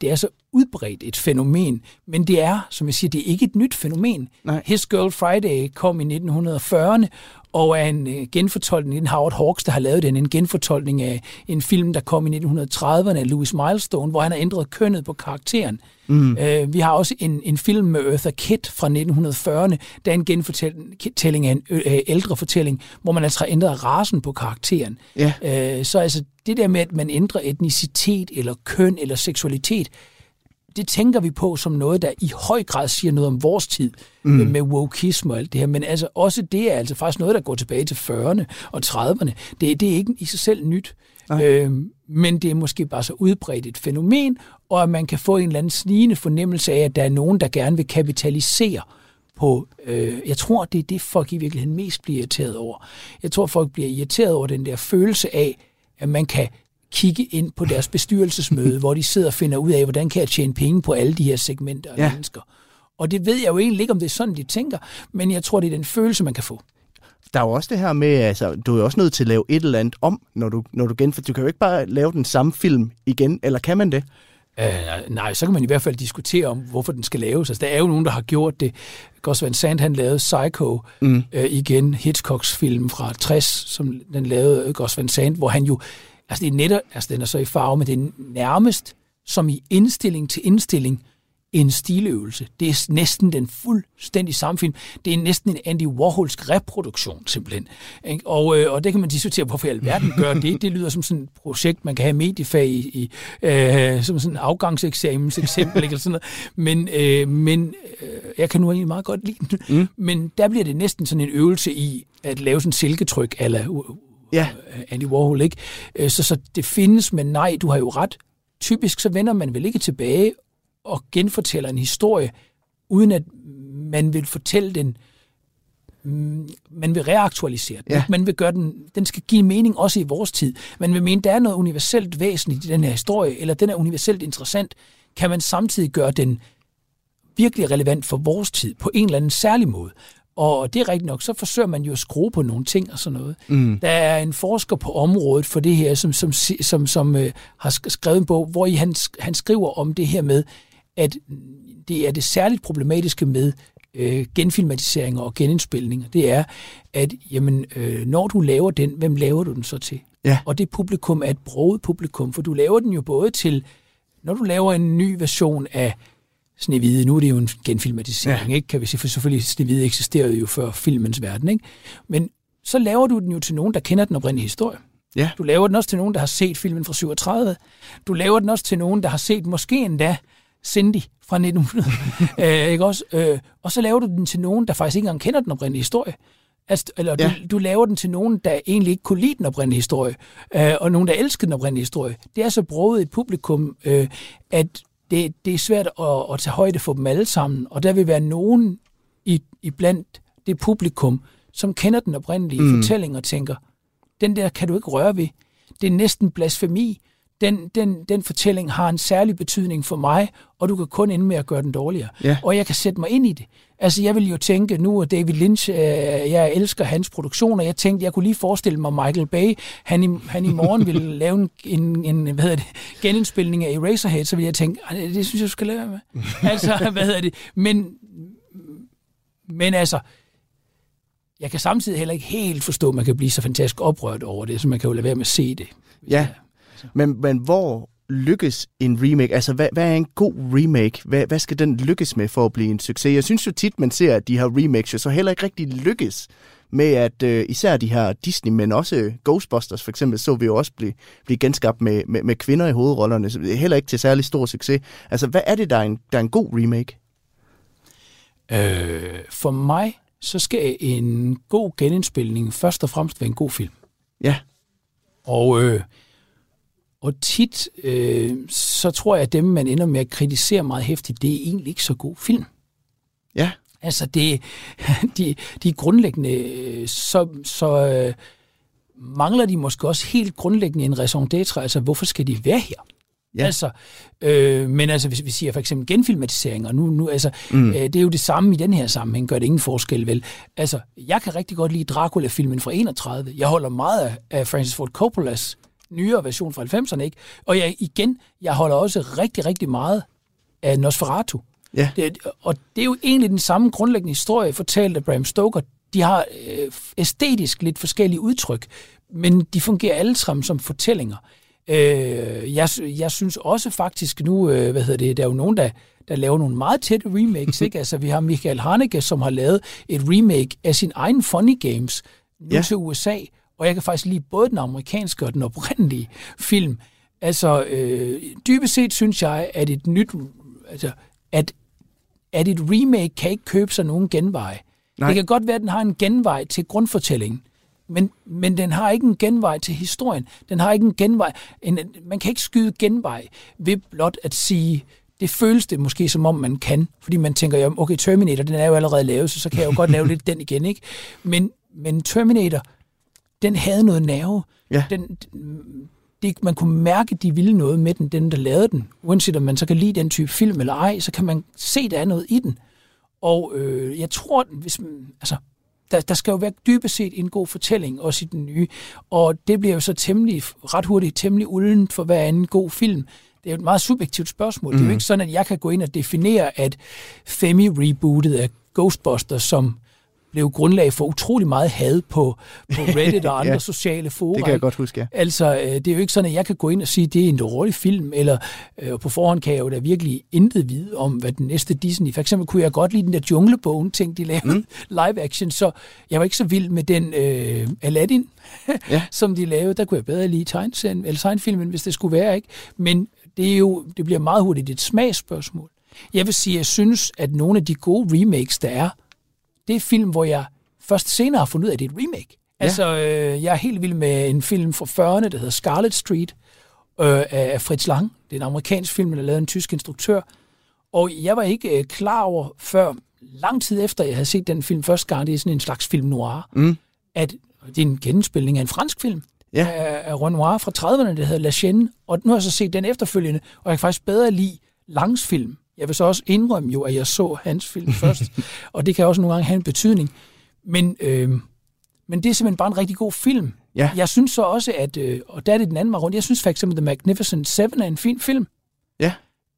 det er så udbredt et fænomen, men det er, som jeg siger, det er ikke et nyt fænomen. Nej. His Girl Friday kom i 1940'erne, og er en øh, genfortolkning, en Howard Hawks, der har lavet den, en genfortolkning af en film, der kom i 1930'erne af Louis Milestone, hvor han har ændret kønnet på karakteren. Mm. Øh, vi har også en, en film med Eartha Kitt fra 1940'erne, der er en genfortælling af en øh, ældre fortælling, hvor man altså har ændret rasen på karakteren. Ja. Øh, så altså det der med, at man ændrer etnicitet eller køn eller seksualitet, det tænker vi på som noget, der i høj grad siger noget om vores tid mm. med wokeism og alt det her. Men altså, også det er altså faktisk noget, der går tilbage til 40'erne og 30'erne. Det, det er ikke i sig selv nyt. Øh, men det er måske bare så udbredt et fænomen, og at man kan få en eller anden snigende fornemmelse af, at der er nogen, der gerne vil kapitalisere på, øh, jeg tror, det er det, folk i virkeligheden mest bliver irriteret over. Jeg tror, folk bliver irriteret over den der følelse af, at man kan kigge ind på deres bestyrelsesmøde, hvor de sidder og finder ud af, hvordan kan jeg tjene penge på alle de her segmenter af ja. mennesker. Og det ved jeg jo egentlig ikke, om det er sådan, de tænker, men jeg tror, det er den følelse, man kan få. Der er jo også det her med, altså, du er jo også nødt til at lave et eller andet om, når du, når du genfor... Du kan jo ikke bare lave den samme film igen, eller kan man det? Uh, nej, så kan man i hvert fald diskutere om, hvorfor den skal laves. Altså, der er jo nogen, der har gjort det. Gus Van Sant, han lavede Psycho mm. uh, igen, Hitchcocks film fra 60, som den lavede Gus Van Sant, hvor han jo Altså, det er netop, altså den er så i farve, men det er nærmest som i indstilling til indstilling en stiløvelse. Det er næsten den fuldstændig samme film. Det er næsten en Andy Warholsk reproduktion, simpelthen. Og, øh, og det kan man diskutere, hvorfor i alverden gør det. Det lyder som sådan et projekt, man kan have mediefag i, i øh, som sådan en afgangseksamens eksempel, eller sådan noget. Men, øh, men øh, jeg kan nu egentlig meget godt lide den. Mm. Men der bliver det næsten sådan en øvelse i at lave sådan en silketryk, eller ja. Andy Warhol, ikke? Øh, så, så det findes, men nej, du har jo ret. Typisk så vender man vel ikke tilbage og genfortæller en historie, uden at man vil fortælle den, mm, man vil reaktualisere den. Ja. Man vil gøre den, den skal give mening også i vores tid. Man vil mene, der er noget universelt væsentligt i den her historie, eller den er universelt interessant. Kan man samtidig gøre den virkelig relevant for vores tid på en eller anden særlig måde? Og det er rigtigt nok, så forsøger man jo at skrue på nogle ting og sådan noget. Mm. Der er en forsker på området for det her, som, som, som, som øh, har skrevet en bog, hvor han, han skriver om det her med, at det er det særligt problematiske med øh, genfilmatiseringer og genindspilninger, det er, at jamen, øh, når du laver den, hvem laver du den så til? Ja. Og det publikum er et broget publikum, for du laver den jo både til, når du laver en ny version af Snevide, nu er det jo en genfilmatisering, ja. ikke? kan vi sige, for selvfølgelig Snevide eksisterede jo før filmens verden, ikke? men så laver du den jo til nogen, der kender den oprindelige historie. Ja. Du laver den også til nogen, der har set filmen fra 37. Du laver den også til nogen, der har set måske endda Cindy fra 1900. øh, ikke også? Øh, og så laver du den til nogen, der faktisk ikke engang kender den oprindelige historie. Altså, eller ja. du, du laver den til nogen, der egentlig ikke kunne lide den oprindelige historie, øh, og nogen, der elskede den oprindelige historie. Det er så broget et publikum, øh, at det, det er svært at, at tage højde for dem alle sammen, og der vil være nogen i, i blandt det publikum, som kender den oprindelige mm. fortælling og tænker, den der kan du ikke røre ved. Det er næsten blasfemi. Den, den, den fortælling har en særlig betydning for mig, og du kan kun ende med at gøre den dårligere. Ja. Og jeg kan sætte mig ind i det. Altså, jeg vil jo tænke, nu er David Lynch, øh, jeg elsker hans produktioner, jeg tænkte, jeg kunne lige forestille mig Michael Bay, han i, han i morgen ville lave en, en, en hvad hedder det, genindspilning af Eraserhead, så vil jeg tænke, det synes jeg, du skal lade med. altså, hvad hedder det, men, men altså, jeg kan samtidig heller ikke helt forstå, at man kan blive så fantastisk oprørt over det, så man kan jo lade være med at se det. Ja, men, men hvor lykkes en remake? Altså, hvad, hvad er en god remake? Hvad, hvad skal den lykkes med for at blive en succes? Jeg synes jo tit, man ser, at de her remakes så heller ikke rigtig lykkes med, at uh, især de her Disney, men også Ghostbusters for eksempel, så vi jo også blive, blive genskabt med, med, med kvinder i hovedrollerne. Så er heller ikke til særlig stor succes. Altså, hvad er det, der er en, der er en god remake? Øh, for mig, så skal en god genindspilning først og fremmest være en god film. Ja. Og øh, og tit, øh, så tror jeg, at dem, man ender med at kritisere meget hæftigt, det er egentlig ikke så god film. Ja. Altså, det, de, de grundlæggende, øh, så, så øh, mangler de måske også helt grundlæggende en raison d'etre. Altså, hvorfor skal de være her? Ja. Altså, øh, men altså, hvis vi siger for eksempel genfilmatiseringer, nu, nu altså, mm. øh, det er jo det samme i den her sammenhæng, gør det ingen forskel vel. Altså, jeg kan rigtig godt lide Dracula-filmen fra 31. Jeg holder meget af Francis Ford Coppolas nyere version fra 90'erne, ikke? Og jeg, igen, jeg holder også rigtig, rigtig meget af Nosferatu. Ja. Det, og det er jo egentlig den samme grundlæggende historie, fortalt af Bram Stoker. De har øh, æstetisk lidt forskellige udtryk, men de fungerer alle sammen som fortællinger. Øh, jeg, jeg synes også faktisk nu, øh, hvad hedder det, der er jo nogen, der, der laver nogle meget tætte remakes. ikke? Altså, vi har Michael Haneke, som har lavet et remake af sin egen Funny Games nu ja. til USA, og jeg kan faktisk lide både den amerikanske og den oprindelige film. Altså, øh, dybest set synes jeg, at et nyt, altså, at, at et remake kan ikke købe sig nogen genvej. Nej. Det kan godt være, at den har en genvej til grundfortællingen, men, men den har ikke en genvej til historien. Den har ikke en genvej. En, man kan ikke skyde genvej ved blot at sige, det føles det måske som om, man kan, fordi man tænker, ja, okay, Terminator, den er jo allerede lavet, så, så kan jeg jo godt lave lidt den igen, ikke? Men, men Terminator den havde noget nerve. Ja. Den, det, man kunne mærke, at de ville noget med den, den der lavede den. Uanset om man så kan lide den type film eller ej, så kan man se, der er noget i den. Og øh, jeg tror, hvis altså, der, der skal jo være dybest set en god fortælling, også i den nye. Og det bliver jo så temmelig, ret hurtigt temmelig uldent for hver anden god film. Det er jo et meget subjektivt spørgsmål. Mm. Det er jo mhm. ikke sådan, at jeg kan gå ind og definere, at Femi rebootet af Ghostbusters som blev grundlag for utrolig meget had på, på Reddit og andre ja, sociale fora. Det kan jeg godt huske, ja. Altså, øh, det er jo ikke sådan, at jeg kan gå ind og sige, at det er en dårlig film, eller øh, på forhånd kan jeg jo da virkelig intet vide om, hvad den næste Disney... For eksempel kunne jeg godt lide den der junglebogen ting, de lavede mm. live action, så jeg var ikke så vild med den øh, Aladdin, ja. som de lavede. Der kunne jeg bedre lide tegnsen, eller tegnfilmen, hvis det skulle være, ikke? Men det, er jo, det bliver meget hurtigt et smagsspørgsmål. Jeg vil sige, at jeg synes, at nogle af de gode remakes, der er, det er film, hvor jeg først senere har fundet ud af, at det er et remake. Ja. Altså, øh, jeg er helt vild med en film fra 40'erne, der hedder Scarlet Street, øh, af Fritz Lang. Det er en amerikansk film, der er lavet en tysk instruktør. Og jeg var ikke øh, klar over, før lang tid efter, jeg havde set den film første gang, det er sådan en slags film noir, mm. at det er en genspilning af en fransk film ja. af, af Renoir fra 30'erne, der hedder La Chaîne. Og nu har jeg så set den efterfølgende, og jeg kan faktisk bedre lide Langs film. Jeg vil så også indrømme jo, at jeg så hans film først, og det kan også nogle gange have en betydning. Men, øh, men det er simpelthen bare en rigtig god film. Ja. Jeg synes så også, at, øh, og der er det den anden vej rundt, jeg synes for eksempel The Magnificent Seven er en fin film. Ja.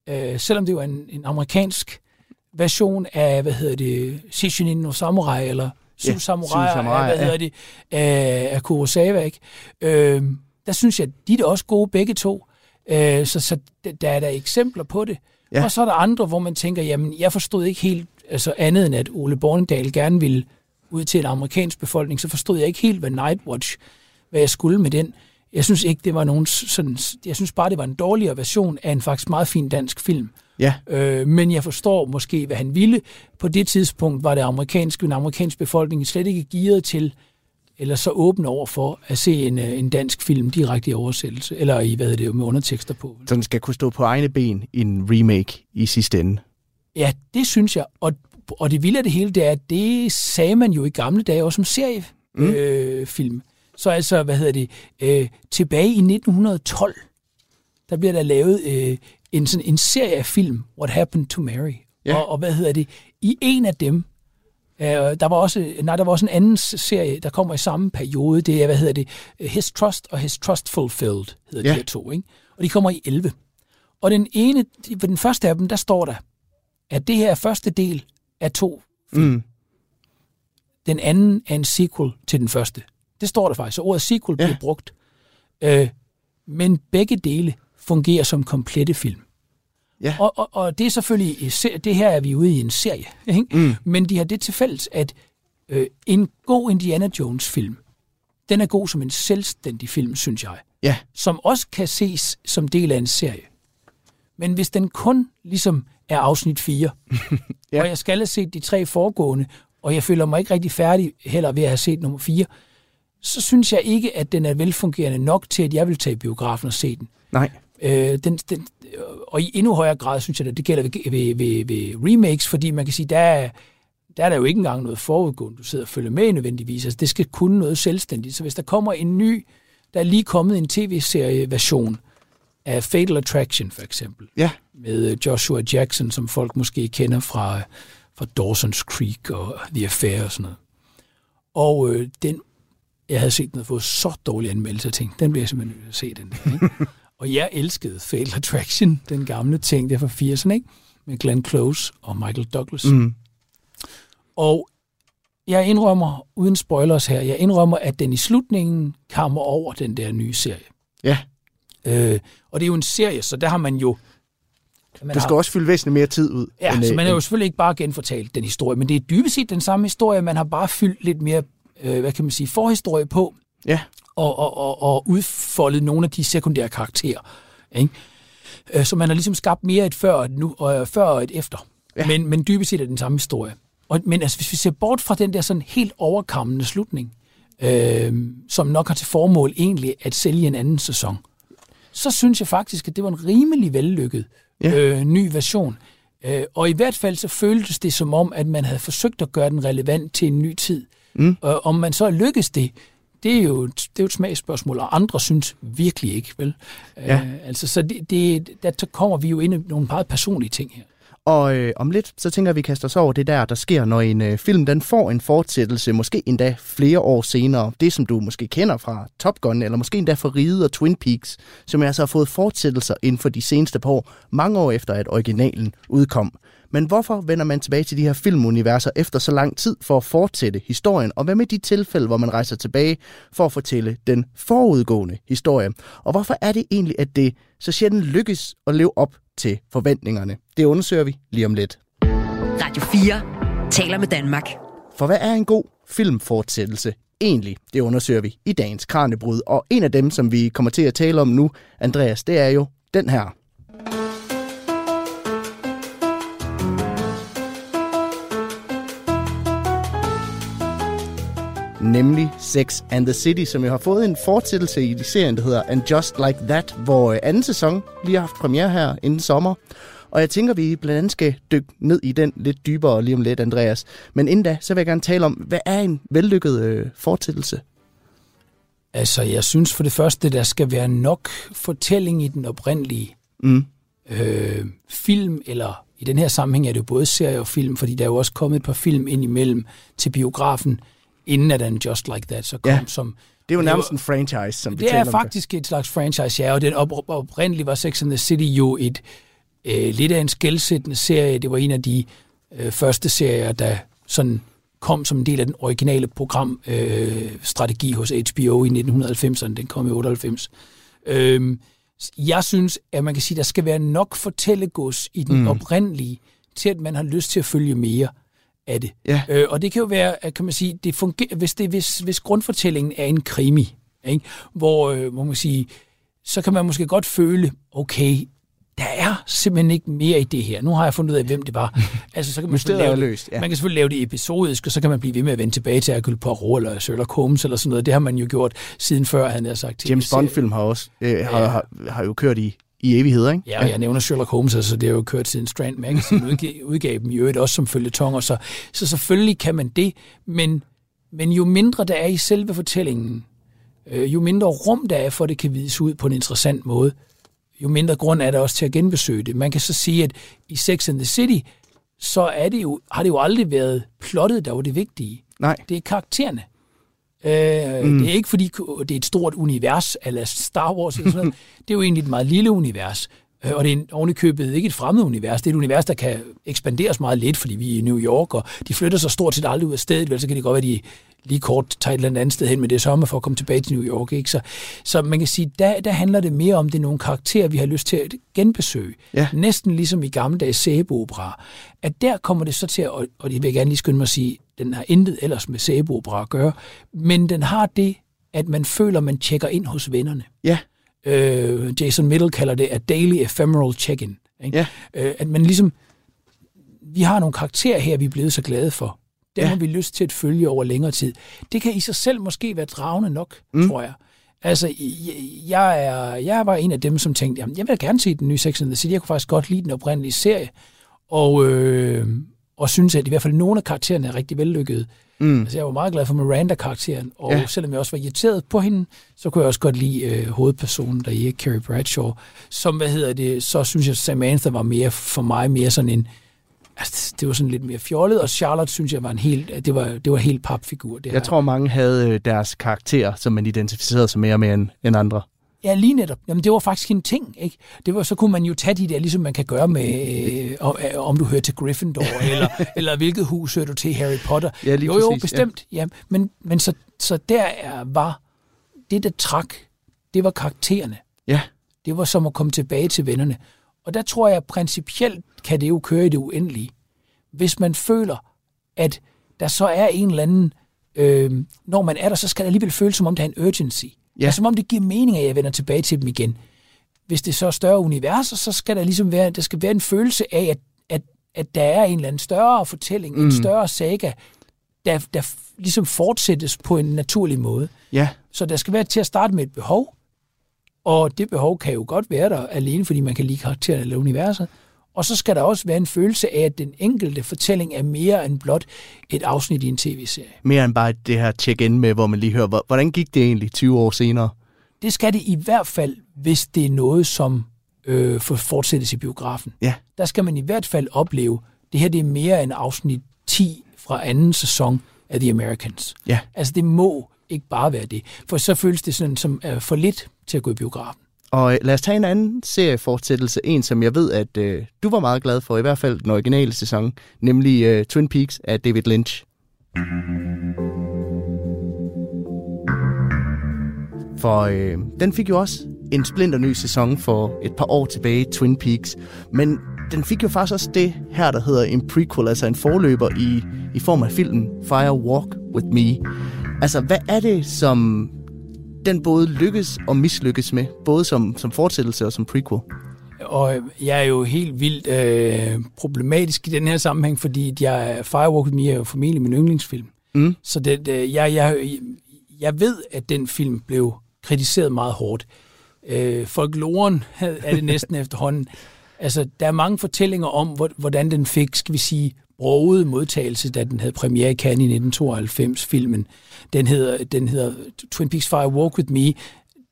Øh, selvom det jo er en, en amerikansk version af, hvad hedder det, Shishin no Samurai, eller Syv ja, Samurai, Samurai, hvad ja. hedder det, af, af Kurosawa, ikke? Øh, der synes jeg, de er også gode begge to. Øh, så, så der er der eksempler på det. Ja. Og så er der andre, hvor man tænker, jamen, jeg forstod ikke helt altså andet end, at Ole Bornedal gerne ville ud til en amerikansk befolkning, så forstod jeg ikke helt, hvad Nightwatch, hvad jeg skulle med den. Jeg synes ikke, det var nogen sådan, jeg synes bare, det var en dårligere version af en faktisk meget fin dansk film. Ja. Øh, men jeg forstår måske, hvad han ville. På det tidspunkt var det amerikanske, en amerikansk befolkning slet ikke gearet til, eller så åben over for at se en, øh, en dansk film direkte i oversættelse, eller i, hvad det, med undertekster på. Så den skal kunne stå på egne ben i en remake i sidste ende? Ja, det synes jeg. Og, og det vilde af det hele, det er, at det sagde man jo i gamle dage også som seriefilm. Mm. Øh, så altså, hvad hedder det, øh, tilbage i 1912, der bliver der lavet øh, en, sådan, en serie af film, What Happened to Mary. Ja. Og, og hvad hedder det, i en af dem, øh, der var også, nej, der var også en anden serie, der kommer i samme periode, det er, hvad hedder det, His Trust og His Trust Fulfilled, hedder ja. de her to, ikke? Og de kommer i 11. Og den ene, på den første af dem, der står der, at det her er første del af to film. Mm. Den anden er en sequel til den første. Det står der faktisk, så ordet sequel ja. bliver brugt. Øh, men begge dele fungerer som komplette film. Ja. Og, og, og det er selvfølgelig, det her er vi ude i en serie, ikke? Mm. men de har det til fælles, at øh, en god Indiana Jones-film, den er god som en selvstændig film, synes jeg. Ja. Som også kan ses som del af en serie. Men hvis den kun ligesom er afsnit 4, ja. og jeg skal have set de tre foregående, og jeg føler mig ikke rigtig færdig heller ved at have set nummer 4, så synes jeg ikke, at den er velfungerende nok til, at jeg vil tage biografen og se den. Nej. Øh, den, den, og i endnu højere grad synes jeg, at det gælder ved, ved, ved, ved remakes, fordi man kan sige, der er, der er der jo ikke engang noget forudgående, du sidder og følger med nødvendigvis. Altså, det skal kunne noget selvstændigt. Så hvis der kommer en ny, der er lige kommet en tv-serie-version af Fatal Attraction, for eksempel, ja. med øh, Joshua Jackson, som folk måske kender fra, fra Dawson's Creek og The Affair og sådan noget. Og øh, den, jeg havde set den fået så dårlig anmeldelse, jeg tænkte, den bliver jeg simpelthen nødt til at se, den der. Ikke? Og jeg elskede Fatal Attraction, den gamle ting der fra 80'erne, ikke? Med Glenn Close og Michael Douglas. Mm. Og jeg indrømmer, uden spoilers her, jeg indrømmer, at den i slutningen kommer over den der nye serie. Ja. Øh, og det er jo en serie, så der har man jo... Man du skal har, også fylde væsentligt mere tid ud. Ja, end, så man har jo selvfølgelig ikke bare genfortalt den historie, men det er dybest set den samme historie, man har bare fyldt lidt mere, øh, hvad kan man sige, forhistorie på. Ja og, og, og, og udfoldet nogle af de sekundære karakterer. Ikke? Øh, så man har ligesom skabt mere et før og et, nu, og før og et efter. Ja. Men, men dybest set er den samme historie. Og, men altså, hvis vi ser bort fra den der sådan helt overkommende slutning, øh, som nok har til formål egentlig at sælge en anden sæson, så synes jeg faktisk, at det var en rimelig vellykket ja. øh, ny version. Øh, og i hvert fald så føltes det som om, at man havde forsøgt at gøre den relevant til en ny tid. Mm. Og om man så lykkes det, det er jo, det er jo et smagsspørgsmål, og andre synes virkelig ikke, vel? Ja. Uh, altså, så det, det, der kommer vi jo ind i nogle meget personlige ting her. Og øh, om lidt, så tænker jeg, at vi kaster os over det der, der sker, når en øh, film den får en fortsættelse, måske endda flere år senere. Det, som du måske kender fra Top Gun, eller måske endda fra Ride og Twin Peaks, som altså har fået fortsættelser inden for de seneste par år, mange år efter, at originalen udkom. Men hvorfor vender man tilbage til de her filmuniverser efter så lang tid for at fortsætte historien? Og hvad med de tilfælde, hvor man rejser tilbage for at fortælle den forudgående historie? Og hvorfor er det egentlig, at det så sjældent lykkes at leve op til forventningerne? Det undersøger vi lige om lidt. Radio 4 taler med Danmark. For hvad er en god filmfortsættelse egentlig? Det undersøger vi i dagens Kranjebrud. Og en af dem, som vi kommer til at tale om nu, Andreas, det er jo den her. nemlig Sex and the City, som jo har fået en fortsættelse i serien, der hedder And Just Like That, hvor anden sæson lige har haft premiere her inden sommer. Og jeg tænker, vi blandt andet skal dykke ned i den lidt dybere lige om lidt, Andreas. Men inden da, så vil jeg gerne tale om, hvad er en vellykket øh, fortsættelse? Altså, jeg synes for det første, der skal være nok fortælling i den oprindelige mm. øh, film, eller i den her sammenhæng er det jo både serie og film, fordi der er jo også kommet et par film ind imellem til biografen, inden at den Just Like That så kom ja. som... Det er jo nærmest en franchise, som vi Det er faktisk det. et slags franchise, ja, og den op, oprindeligt var Sex and the City jo et øh, lidt af en skældsættende serie. Det var en af de øh, første serier, der sådan kom som en del af den originale programstrategi øh, hos HBO i 1990'erne. Den kom i 98. Øh, jeg synes, at man kan sige, at der skal være nok fortællegods i den mm. oprindelige, til at man har lyst til at følge mere af det. Ja. Øh, og det kan jo være, kan man sige, det fungerer, hvis, det, hvis, hvis grundfortællingen er en krimi, ikke? Hvor, øh, hvor man sige, så kan man måske godt føle, okay, der er simpelthen ikke mere i det her. Nu har jeg fundet ud af, hvem det var. Altså, så kan man, lave det, løst, ja. man kan selvfølgelig lave det episodisk, og så kan man blive ved med at vende tilbage til Hercule Poirot eller Sherlock Holmes eller sådan noget. Det har man jo gjort siden før, han har sagt. James Bond-film har også øh, har, ja. har, har jo kørt i i evighed, ikke? Ja, og jeg nævner Sherlock Holmes, altså det har jo kørt siden Strand Magazine udgav, udgav dem i øvrigt også som følgetonger, så, så selvfølgelig kan man det, men, men jo mindre der er i selve fortællingen, øh, jo mindre rum der er for, at det kan vides ud på en interessant måde, jo mindre grund er der også til at genbesøge det. Man kan så sige, at i Sex and the City, så er det jo, har det jo aldrig været plottet, der var det vigtige. Nej. Det er karaktererne. Øh, mm. Det er ikke, fordi det er et stort univers, eller Star Wars eller sådan noget. det er jo egentlig et meget lille univers. Øh, og det er ovenikøbet ikke et fremmed univers. Det er et univers, der kan ekspanderes meget lidt, fordi vi er i New York, og de flytter sig stort set aldrig ud af stedet. Vel, så kan det godt være, at de lige kort tager et eller andet sted hen, men det er sommer for at komme tilbage til New York. Ikke? Så, så man kan sige, der, der handler det mere om, det er nogle karakterer, vi har lyst til at genbesøge. Ja. Næsten ligesom i gamle dage sæbeopera. At der kommer det så til, at, og det vil jeg gerne lige skynde mig at sige, den har intet ellers med sæbeopera at gøre, men den har det, at man føler, man tjekker ind hos vennerne. Ja. Øh, Jason Middle kalder det a daily ephemeral check-in. Ikke? Ja. Øh, at man ligesom, vi har nogle karakterer her, vi er blevet så glade for. Dem ja. har vi lyst til at følge over længere tid. Det kan i sig selv måske være dragende nok, mm. tror jeg. Altså, jeg, er, jeg var en af dem, som tænkte, jamen, jeg vil gerne se den nye Sex and the City. Jeg kunne faktisk godt lide den oprindelige serie. Og, øh, og synes, at i hvert fald nogle af karaktererne er rigtig vellykkede. Mm. Altså, jeg var meget glad for Miranda-karakteren, og ja. selvom jeg også var irriteret på hende, så kunne jeg også godt lide øh, hovedpersonen der i Carrie Bradshaw. Som, hvad hedder det, så synes jeg, Samantha var mere for mig mere sådan en, altså, det var sådan lidt mere fjollet, og Charlotte synes jeg var en helt, det var, det var helt papfigur. Det jeg her. tror, mange havde øh, deres karakter, som man identificerede sig mere med end, end andre. Ja, lige netop. Jamen, det var faktisk en ting, ikke? Det var, så kunne man jo tage de der, ligesom man kan gøre med, øh, øh om du hører til Gryffindor, eller, eller hvilket hus hører du til Harry Potter. Ja, lige jo, jo, præcis, bestemt. Ja. ja men, men så, så der er, var, det der trak, det var karaktererne. Ja. Det var som at komme tilbage til vennerne. Og der tror jeg, principielt kan det jo køre i det uendelige. Hvis man føler, at der så er en eller anden, øh, når man er der, så skal der alligevel føles, som om der er en urgency. Ja. Altså, som om det giver mening, at jeg vender tilbage til dem igen. Hvis det så er større universer, så skal der ligesom være, der skal være en følelse af, at, at, at der er en eller anden større fortælling, mm. en større saga, der, der ligesom fortsættes på en naturlig måde. Ja. Så der skal være til at starte med et behov, og det behov kan jo godt være der alene, fordi man kan lide karakteren eller universet. Og så skal der også være en følelse af, at den enkelte fortælling er mere end blot et afsnit i en tv-serie. Mere end bare det her check-in med, hvor man lige hører, hvordan gik det egentlig 20 år senere? Det skal det i hvert fald, hvis det er noget, som øh, for fortsættes i biografen. Ja. Der skal man i hvert fald opleve, det her det er mere end afsnit 10 fra anden sæson af The Americans. Ja. Altså det må ikke bare være det, for så føles det sådan som er for lidt til at gå i biografen. Og øh, lad os tage en anden seriefortsættelse, en som jeg ved, at øh, du var meget glad for, i hvert fald den originale sæson, nemlig øh, Twin Peaks af David Lynch. For øh, den fik jo også en splinter ny sæson for et par år tilbage, Twin Peaks. Men den fik jo faktisk også det her, der hedder en prequel, altså en forløber i, i form af filmen Fire Walk With Me. Altså, hvad er det, som den både lykkes og mislykkes med, både som, som fortsættelse og som prequel? Og jeg er jo helt vildt øh, problematisk i den her sammenhæng, fordi jeg, Firewalk Me er jo formentlig min yndlingsfilm. Mm. Så det, øh, jeg, jeg, jeg ved, at den film blev kritiseret meget hårdt. Øh, folkloren er det næsten efterhånden. Altså, der er mange fortællinger om, hvordan den fik, skal vi sige, broget modtagelse, da den havde premiere i Cannes i 1992-filmen. Den hedder, den hedder Twin Peaks Fire Walk With Me.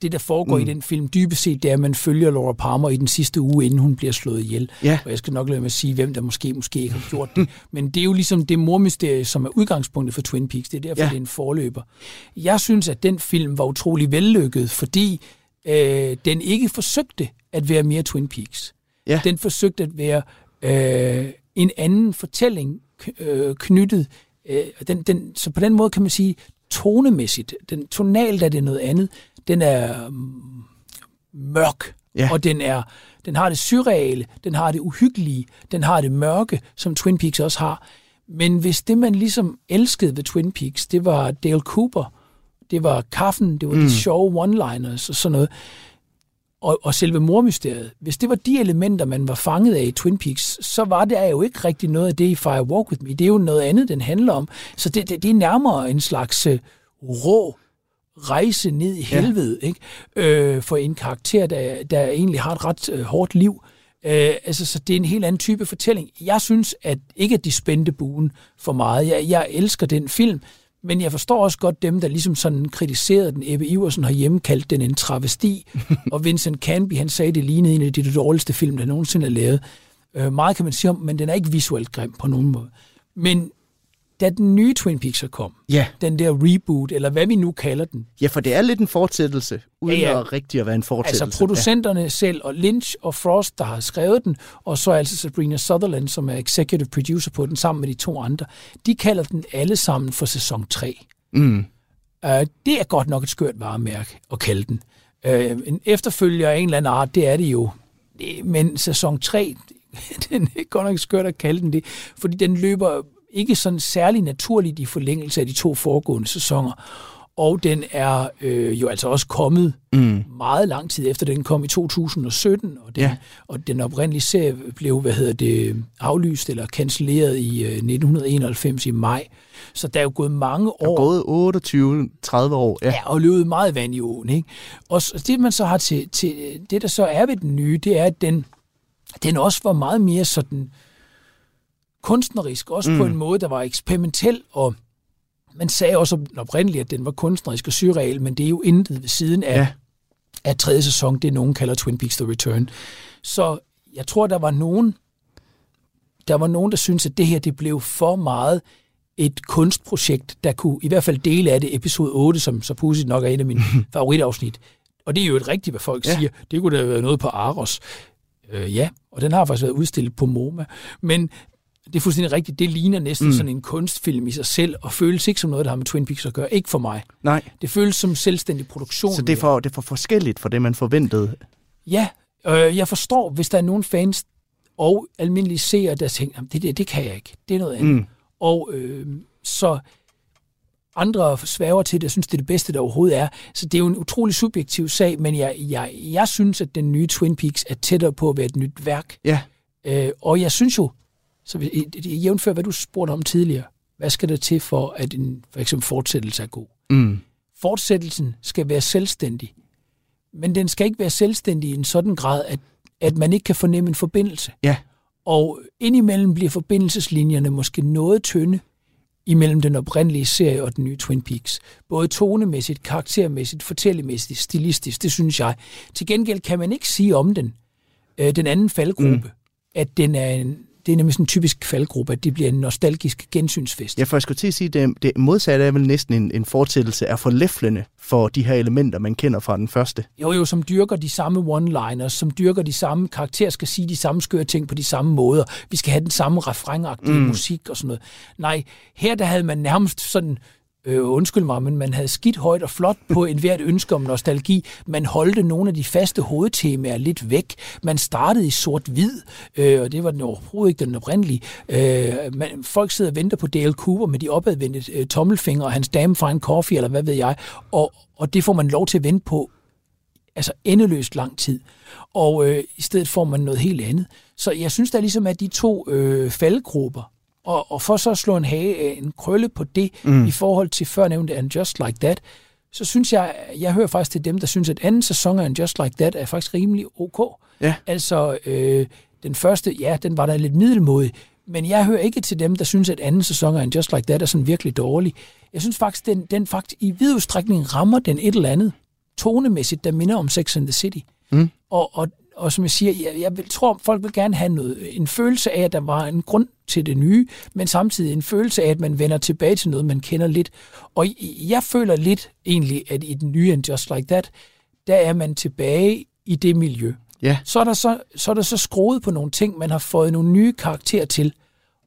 Det, der foregår mm. i den film, dybest set, det er, at man følger Laura Palmer i den sidste uge, inden hun bliver slået ihjel. Ja. Og jeg skal nok lade med at sige, hvem der måske, måske ikke har gjort det. Men det er jo ligesom det mormysterie, som er udgangspunktet for Twin Peaks. Det er derfor, ja. det er en forløber. Jeg synes, at den film var utrolig vellykket, fordi øh, den ikke forsøgte at være mere Twin Peaks. Ja. Den forsøgte at være øh, en anden fortælling øh, knyttet. Øh, den, den, så på den måde kan man sige, tonemæssigt, den tonalt er det noget andet. Den er mm, mørk, Ja. og den er den har det surreale, den har det uhyggelige, den har det mørke, som Twin Peaks også har. Men hvis det, man ligesom elskede ved Twin Peaks, det var Dale Cooper, det var kaffen, det var mm. de sjove one-liners og sådan noget, og, og selve mormysteriet, hvis det var de elementer, man var fanget af i Twin Peaks, så var det jo ikke rigtig noget af det i Fire Walk With Me. Det er jo noget andet, den handler om. Så det, det, det er nærmere en slags uh, rå rejse ned i helvede, ja. ikke? Øh, for en karakter, der, der egentlig har et ret øh, hårdt liv. Øh, altså, så det er en helt anden type fortælling. Jeg synes at ikke, at de spændte buen for meget. Jeg, jeg elsker den film, men jeg forstår også godt dem, der ligesom sådan kritiserede den. Ebbe Iversen har hjemme kaldt den en travesti, og Vincent Canby, han sagde, det lignede en af de dårligste film, der nogensinde er lavet. Øh, meget kan man sige om, men den er ikke visuelt grim på nogen måde. Men da den nye Twin Peaks så kom, Ja. den der reboot, eller hvad vi nu kalder den, Ja, for det er lidt en fortsættelse, uden Ja, ja, at rigtig at være en fortsættelse. Altså producenterne ja. selv, og Lynch og Frost, der har skrevet den, og så altså Sabrina Sutherland, som er executive producer på den, sammen med de to andre, de kalder den alle sammen for sæson 3. Mm. Uh, det er godt nok et skørt varemærke at kalde den. Uh, en efterfølger af en eller anden art, det er det jo. Men sæson 3, den er godt nok skørt at kalde den det, fordi den løber ikke sådan særlig naturligt i forlængelse af de to foregående sæsoner. Og den er øh, jo altså også kommet Mm. meget lang tid efter, den kom i 2017, og den, Ja. og den oprindelige serie blev, hvad hedder det, aflyst eller cancelleret i øh, 1991 i maj. Så der er jo gået mange Der er år. gået 28-30 år. Ja. Ja, og løbet meget vand i åen. Ikke? Og det, man så har til, til, det, der så er ved den nye, det er, at den, den også var meget mere sådan kunstnerisk, også mm. på en måde, der var eksperimentel, og man sagde også oprindeligt, at den var kunstnerisk og surreal, men det er jo intet ved siden af, Ja. af tredje sæson, det nogen kalder Twin Peaks The Return. Så jeg tror, der var nogen, der var nogen, der syntes, at det her det blev for meget et kunstprojekt, der kunne i hvert fald dele af det, episode 8, som så pudsigt nok er et af mine favoritafsnit. Og det er jo et rigtigt, hvad folk ja. siger. Det kunne da have været noget på Aros. Øh, ja, og den har faktisk været udstillet på MoMA. Men det er fuldstændig rigtigt. Det ligner næsten Mm. sådan en kunstfilm i sig selv, og føles ikke som noget, der har med Twin Peaks at gøre. Ikke for mig. Nej, Det føles som selvstændig produktion. så det er, for, det er for forskelligt for det, man forventede. Ja, øh, jeg forstår, hvis der er nogle fans og almindelige seere, der tænker, "Jamen, det, det, det kan jeg ikke. Det er noget andet. Mm. Og øh, så andre sværger til det, og synes, det er det bedste, der overhovedet er. Så det er jo en utrolig subjektiv sag, men jeg, jeg, jeg synes, at den nye Twin Peaks er tættere på at være et nyt værk. Ja, Øh, og jeg synes jo, så jævnfør hvad du spurgte om tidligere, hvad skal der til for, at en for eksempel fortsættelse er god? mm. Fortsættelsen skal være selvstændig, men den skal ikke være selvstændig i en sådan grad, at, at man ikke kan fornemme en forbindelse. ja, Og indimellem bliver forbindelseslinjerne måske noget tynde imellem den oprindelige serie og den nye Twin Peaks. Både tonemæssigt, karaktermæssigt, fortællemæssigt, stilistisk, det synes jeg. Til gengæld kan man ikke sige om den, øh, den anden faldgruppe, mm. at den er en, det er nemlig sådan en typisk faldgruppe, at det bliver en nostalgisk gensynsfest. Ja, for jeg skulle til at sige, det, det modsatte er vel næsten en, en fortællelse af forlæflende for de her elementer, man kender fra den første. Jo, jo, som dyrker de samme one-liners, som dyrker de samme karakterer, skal sige de samme skøre ting på de samme måder. Vi skal have den samme refrænagtige mm. musik og sådan noget. Nej, her der havde man nærmest sådan øh, undskyld mig, men man havde skidt højt og flot på en hvert ønske om nostalgi. Man holdte nogle af de faste hovedtemaer lidt væk. Man startede i sort-hvid, øh, og det var den overhovedet ikke den oprindelige. Øh, man, folk sidder og venter på Dale Cooper med de opadvendte øh, tommelfingre og hans Damn Fine Coffee, eller hvad ved jeg, og, og det får man lov til at vente på altså endeløst lang tid. Og øh, i stedet får man noget helt andet. Så jeg synes der ligesom, at de to øh, faldgrupper, og, og for så at slå en hage, en krølle på det, mm. i forhold til førnævnte And Just Like That, så synes jeg, jeg hører faktisk til dem, der synes, at anden sæson af And Just Like That er faktisk rimelig ok. Ja. Altså, øh, den første, ja, den var da lidt middelmodig, men jeg hører ikke til dem, der synes, at anden sæson af And Just Like That er sådan virkelig dårlig. Jeg synes faktisk, den, den faktisk i vid udstrækning rammer den et eller andet tonemæssigt, der minder om Sex and the City. Mm. Og, og, og som jeg siger, jeg, jeg vil, tror, folk vil gerne have noget, en følelse af, at der var en grund til det nye, men samtidig en følelse af, at man vender tilbage til noget, man kender lidt. Og jeg føler lidt egentlig, at i den nye And Just Like That, der er man tilbage i det miljø. Ja. Så er der så, så, er der så skruet på nogle ting, man har fået nogle nye karakterer til.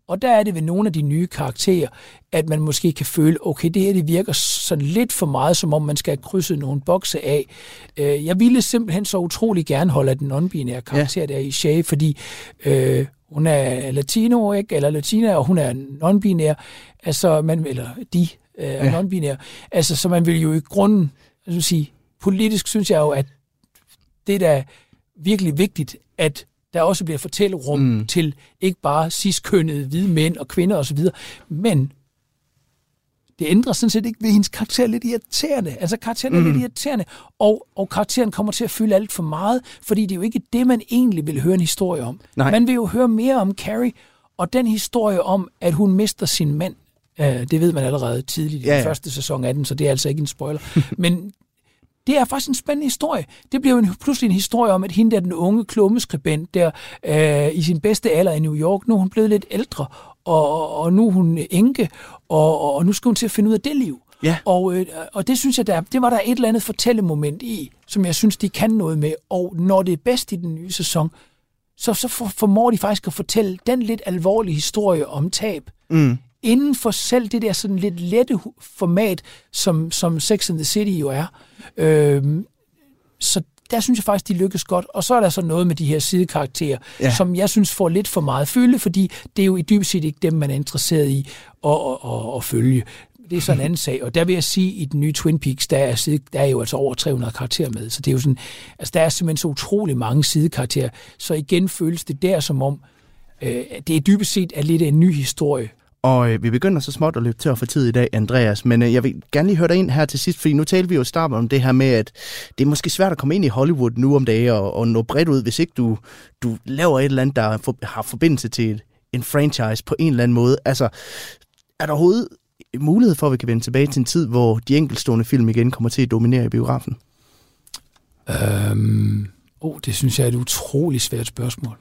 Og der er det ved nogle af de nye karakterer, at man måske kan føle, okay, det her det virker sådan lidt for meget, som om man skal krydse nogle bokse af. Øh, jeg ville simpelthen så utrolig gerne holde af den non-binære karakter ja. der i Shay, fordi øh, hun er latino, ikke? eller latina, og hun er non-binær, altså, man, eller de øh, er ja. non-binære. Altså, så man vil jo i grunden, altså sige, politisk synes jeg jo, at det der er virkelig vigtigt, at der også bliver fortællerum mm. til ikke bare ciskønnede hvide mænd og kvinder osv., men det ændrer sådan set ikke ved hendes karakter lidt irriterende. Altså karakteren er mm. lidt irriterende, og, og karakteren kommer til at fylde alt for meget, fordi det er jo ikke det, man egentlig vil høre en historie om. Nej. Man vil jo høre mere om Carrie, og den historie om, at hun mister sin mand, øh, det ved man allerede tidligt i ja, ja. den første sæson af den, så det er altså ikke en spoiler. Men det er faktisk en spændende historie. Det bliver jo en, pludselig en historie om, at hende der, den unge klummeskribent der øh, i sin bedste alder i New York, nu er hun blevet lidt ældre, og, og nu er hun enke, og, og nu skal hun til at finde ud af det liv. Ja. Og, øh, og det synes jeg, der, det var der et eller andet fortællemoment i, som jeg synes, de kan noget med. Og når det er bedst i den nye sæson, så, så formår de faktisk at fortælle den lidt alvorlige historie om tab. Mm. Inden for selv det der sådan lidt lette format, som, som Sex and the City jo er. Øhm, så der synes jeg faktisk, de lykkes godt. Og så er der så noget med de her sidekarakterer, ja. som jeg synes får lidt for meget fylde, fordi det er jo i dybest set ikke dem, man er interesseret i at, at, at, at følge. Det er så en anden sag. Og der vil jeg sige, at i den nye Twin Peaks, der er, der er jo altså over 300 karakterer med. Så det er jo sådan, altså der er simpelthen så utrolig mange sidekarakterer. Så igen føles det der som om, øh, det er dybest set er lidt en ny historie. Og øh, vi begynder så småt at løbe til for tid i dag, Andreas. Men øh, jeg vil gerne lige høre dig ind her til sidst, fordi nu talte vi jo i om det her med, at det er måske svært at komme ind i Hollywood nu om dagen og, og nå bredt ud, hvis ikke du, du laver et eller andet, der for, har forbindelse til en franchise på en eller anden måde. Altså, er der overhovedet mulighed for, at vi kan vende tilbage til en tid, hvor de enkeltstående film igen kommer til at dominere i biografen? Øhm, oh, det synes jeg er et utroligt svært spørgsmål.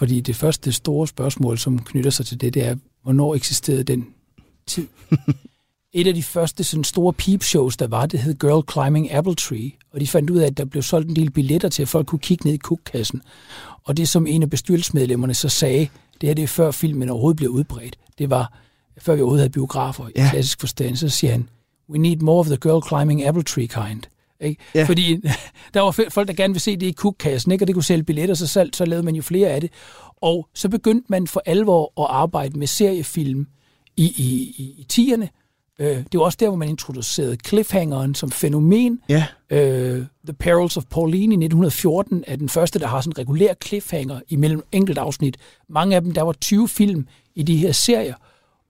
Fordi det første store spørgsmål, som knytter sig til det, det er, hvornår eksisterede den tid? Et af de første sådan store peep-shows, der var, det hed Girl Climbing Apple Tree, og de fandt ud af, at der blev solgt en del billetter til, at folk kunne kigge ned i kukkassen. Og det, som en af bestyrelsesmedlemmerne så sagde, det her det er før filmen overhovedet blev udbredt, det var, før vi overhovedet havde biografer ja. i klassisk forstand, så siger han, we need more of the Girl Climbing Apple Tree kind. Ikke? Ja. Fordi der var folk, der gerne ville se det i kukkassen, ikke? og det kunne sælge billetter, så, selv, så lavede man jo flere af det. Og så begyndte man for alvor at arbejde med seriefilm i, i, i, i tierne. Øh, det var også der, hvor man introducerede cliffhangeren som fænomen. Ja. Øh, The Perils of Pauline i 1914 er den første, der har sådan en regulær cliffhanger imellem enkelt afsnit. Mange af dem, der var 20 film i de her serier.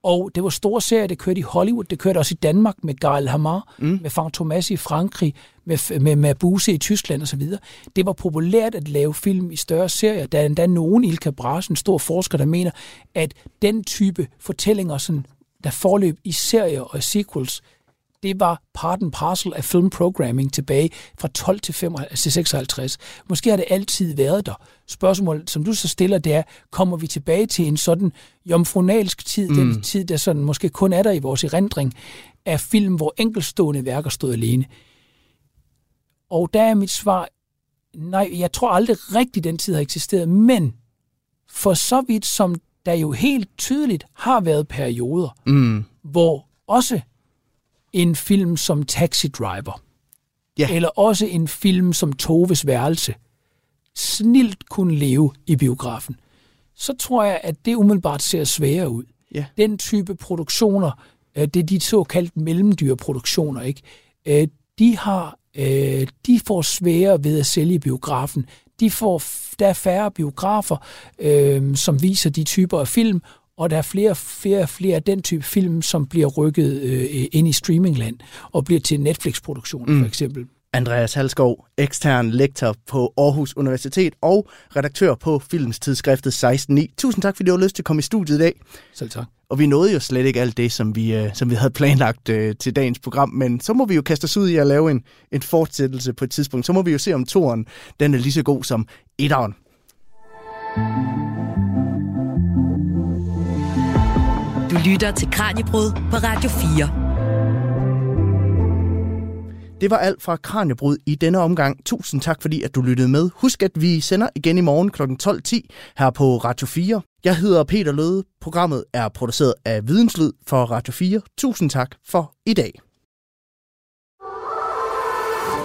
Og det var store serier, det kørte i Hollywood, det kørte også i Danmark med Gael Hamar, mm. med Frank Thomas i Frankrig, med, med, med Buse i Tyskland osv. Det var populært at lave film i større serier. Der er endda nogen, Ilka Brass, en stor forsker, der mener, at den type fortællinger, sådan, der forløb i serier og sequels, det var part and parcel af filmprogramming tilbage fra 12 til, 55, til 56. Måske har det altid været der. Spørgsmålet, som du så stiller, det er, kommer vi tilbage til en sådan jomfronalsk tid, mm. den tid, der sådan måske kun er der i vores erindring, af film, hvor enkelstående værker stod alene? Og der er mit svar, nej, jeg tror aldrig rigtigt, den tid har eksisteret, men for så vidt som der jo helt tydeligt har været perioder, mm. hvor også en film som Taxi Driver, ja. eller også en film som Toves Værelse, snilt kunne leve i biografen, så tror jeg, at det umiddelbart ser sværere ud. Ja. Den type produktioner, øh, det er de såkaldt mellemdyrproduktioner, ikke? Øh, de har øh, de får sværere ved at sælge biografen. De får, der er færre biografer, som viser de typer af film, og der er flere flere flere af den type film, som bliver rykket øh, ind i streamingland og bliver til Netflix-produktioner mm. for eksempel. Andreas Halskov, ekstern lektor på Aarhus Universitet og redaktør på Filmstidsskriftet 16.9. Tusind tak, fordi du har lyst til at komme i studiet i dag. Selv tak. Og vi nåede jo slet ikke alt det, som vi, øh, som vi havde planlagt øh, til dagens program, men så må vi jo kaste os ud i at lave en, en fortsættelse på et tidspunkt. Så må vi jo se, om toren den er lige så god som etteren. Du lytter til Kranjebrud på Radio 4. Det var alt fra Kranjebrud i denne omgang. Tusind tak, fordi at du lyttede med. Husk, at vi sender igen i morgen kl. 12.10 her på Radio 4. Jeg hedder Peter Løde. Programmet er produceret af Videnslyd for Radio 4. Tusind tak for i dag.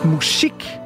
Musik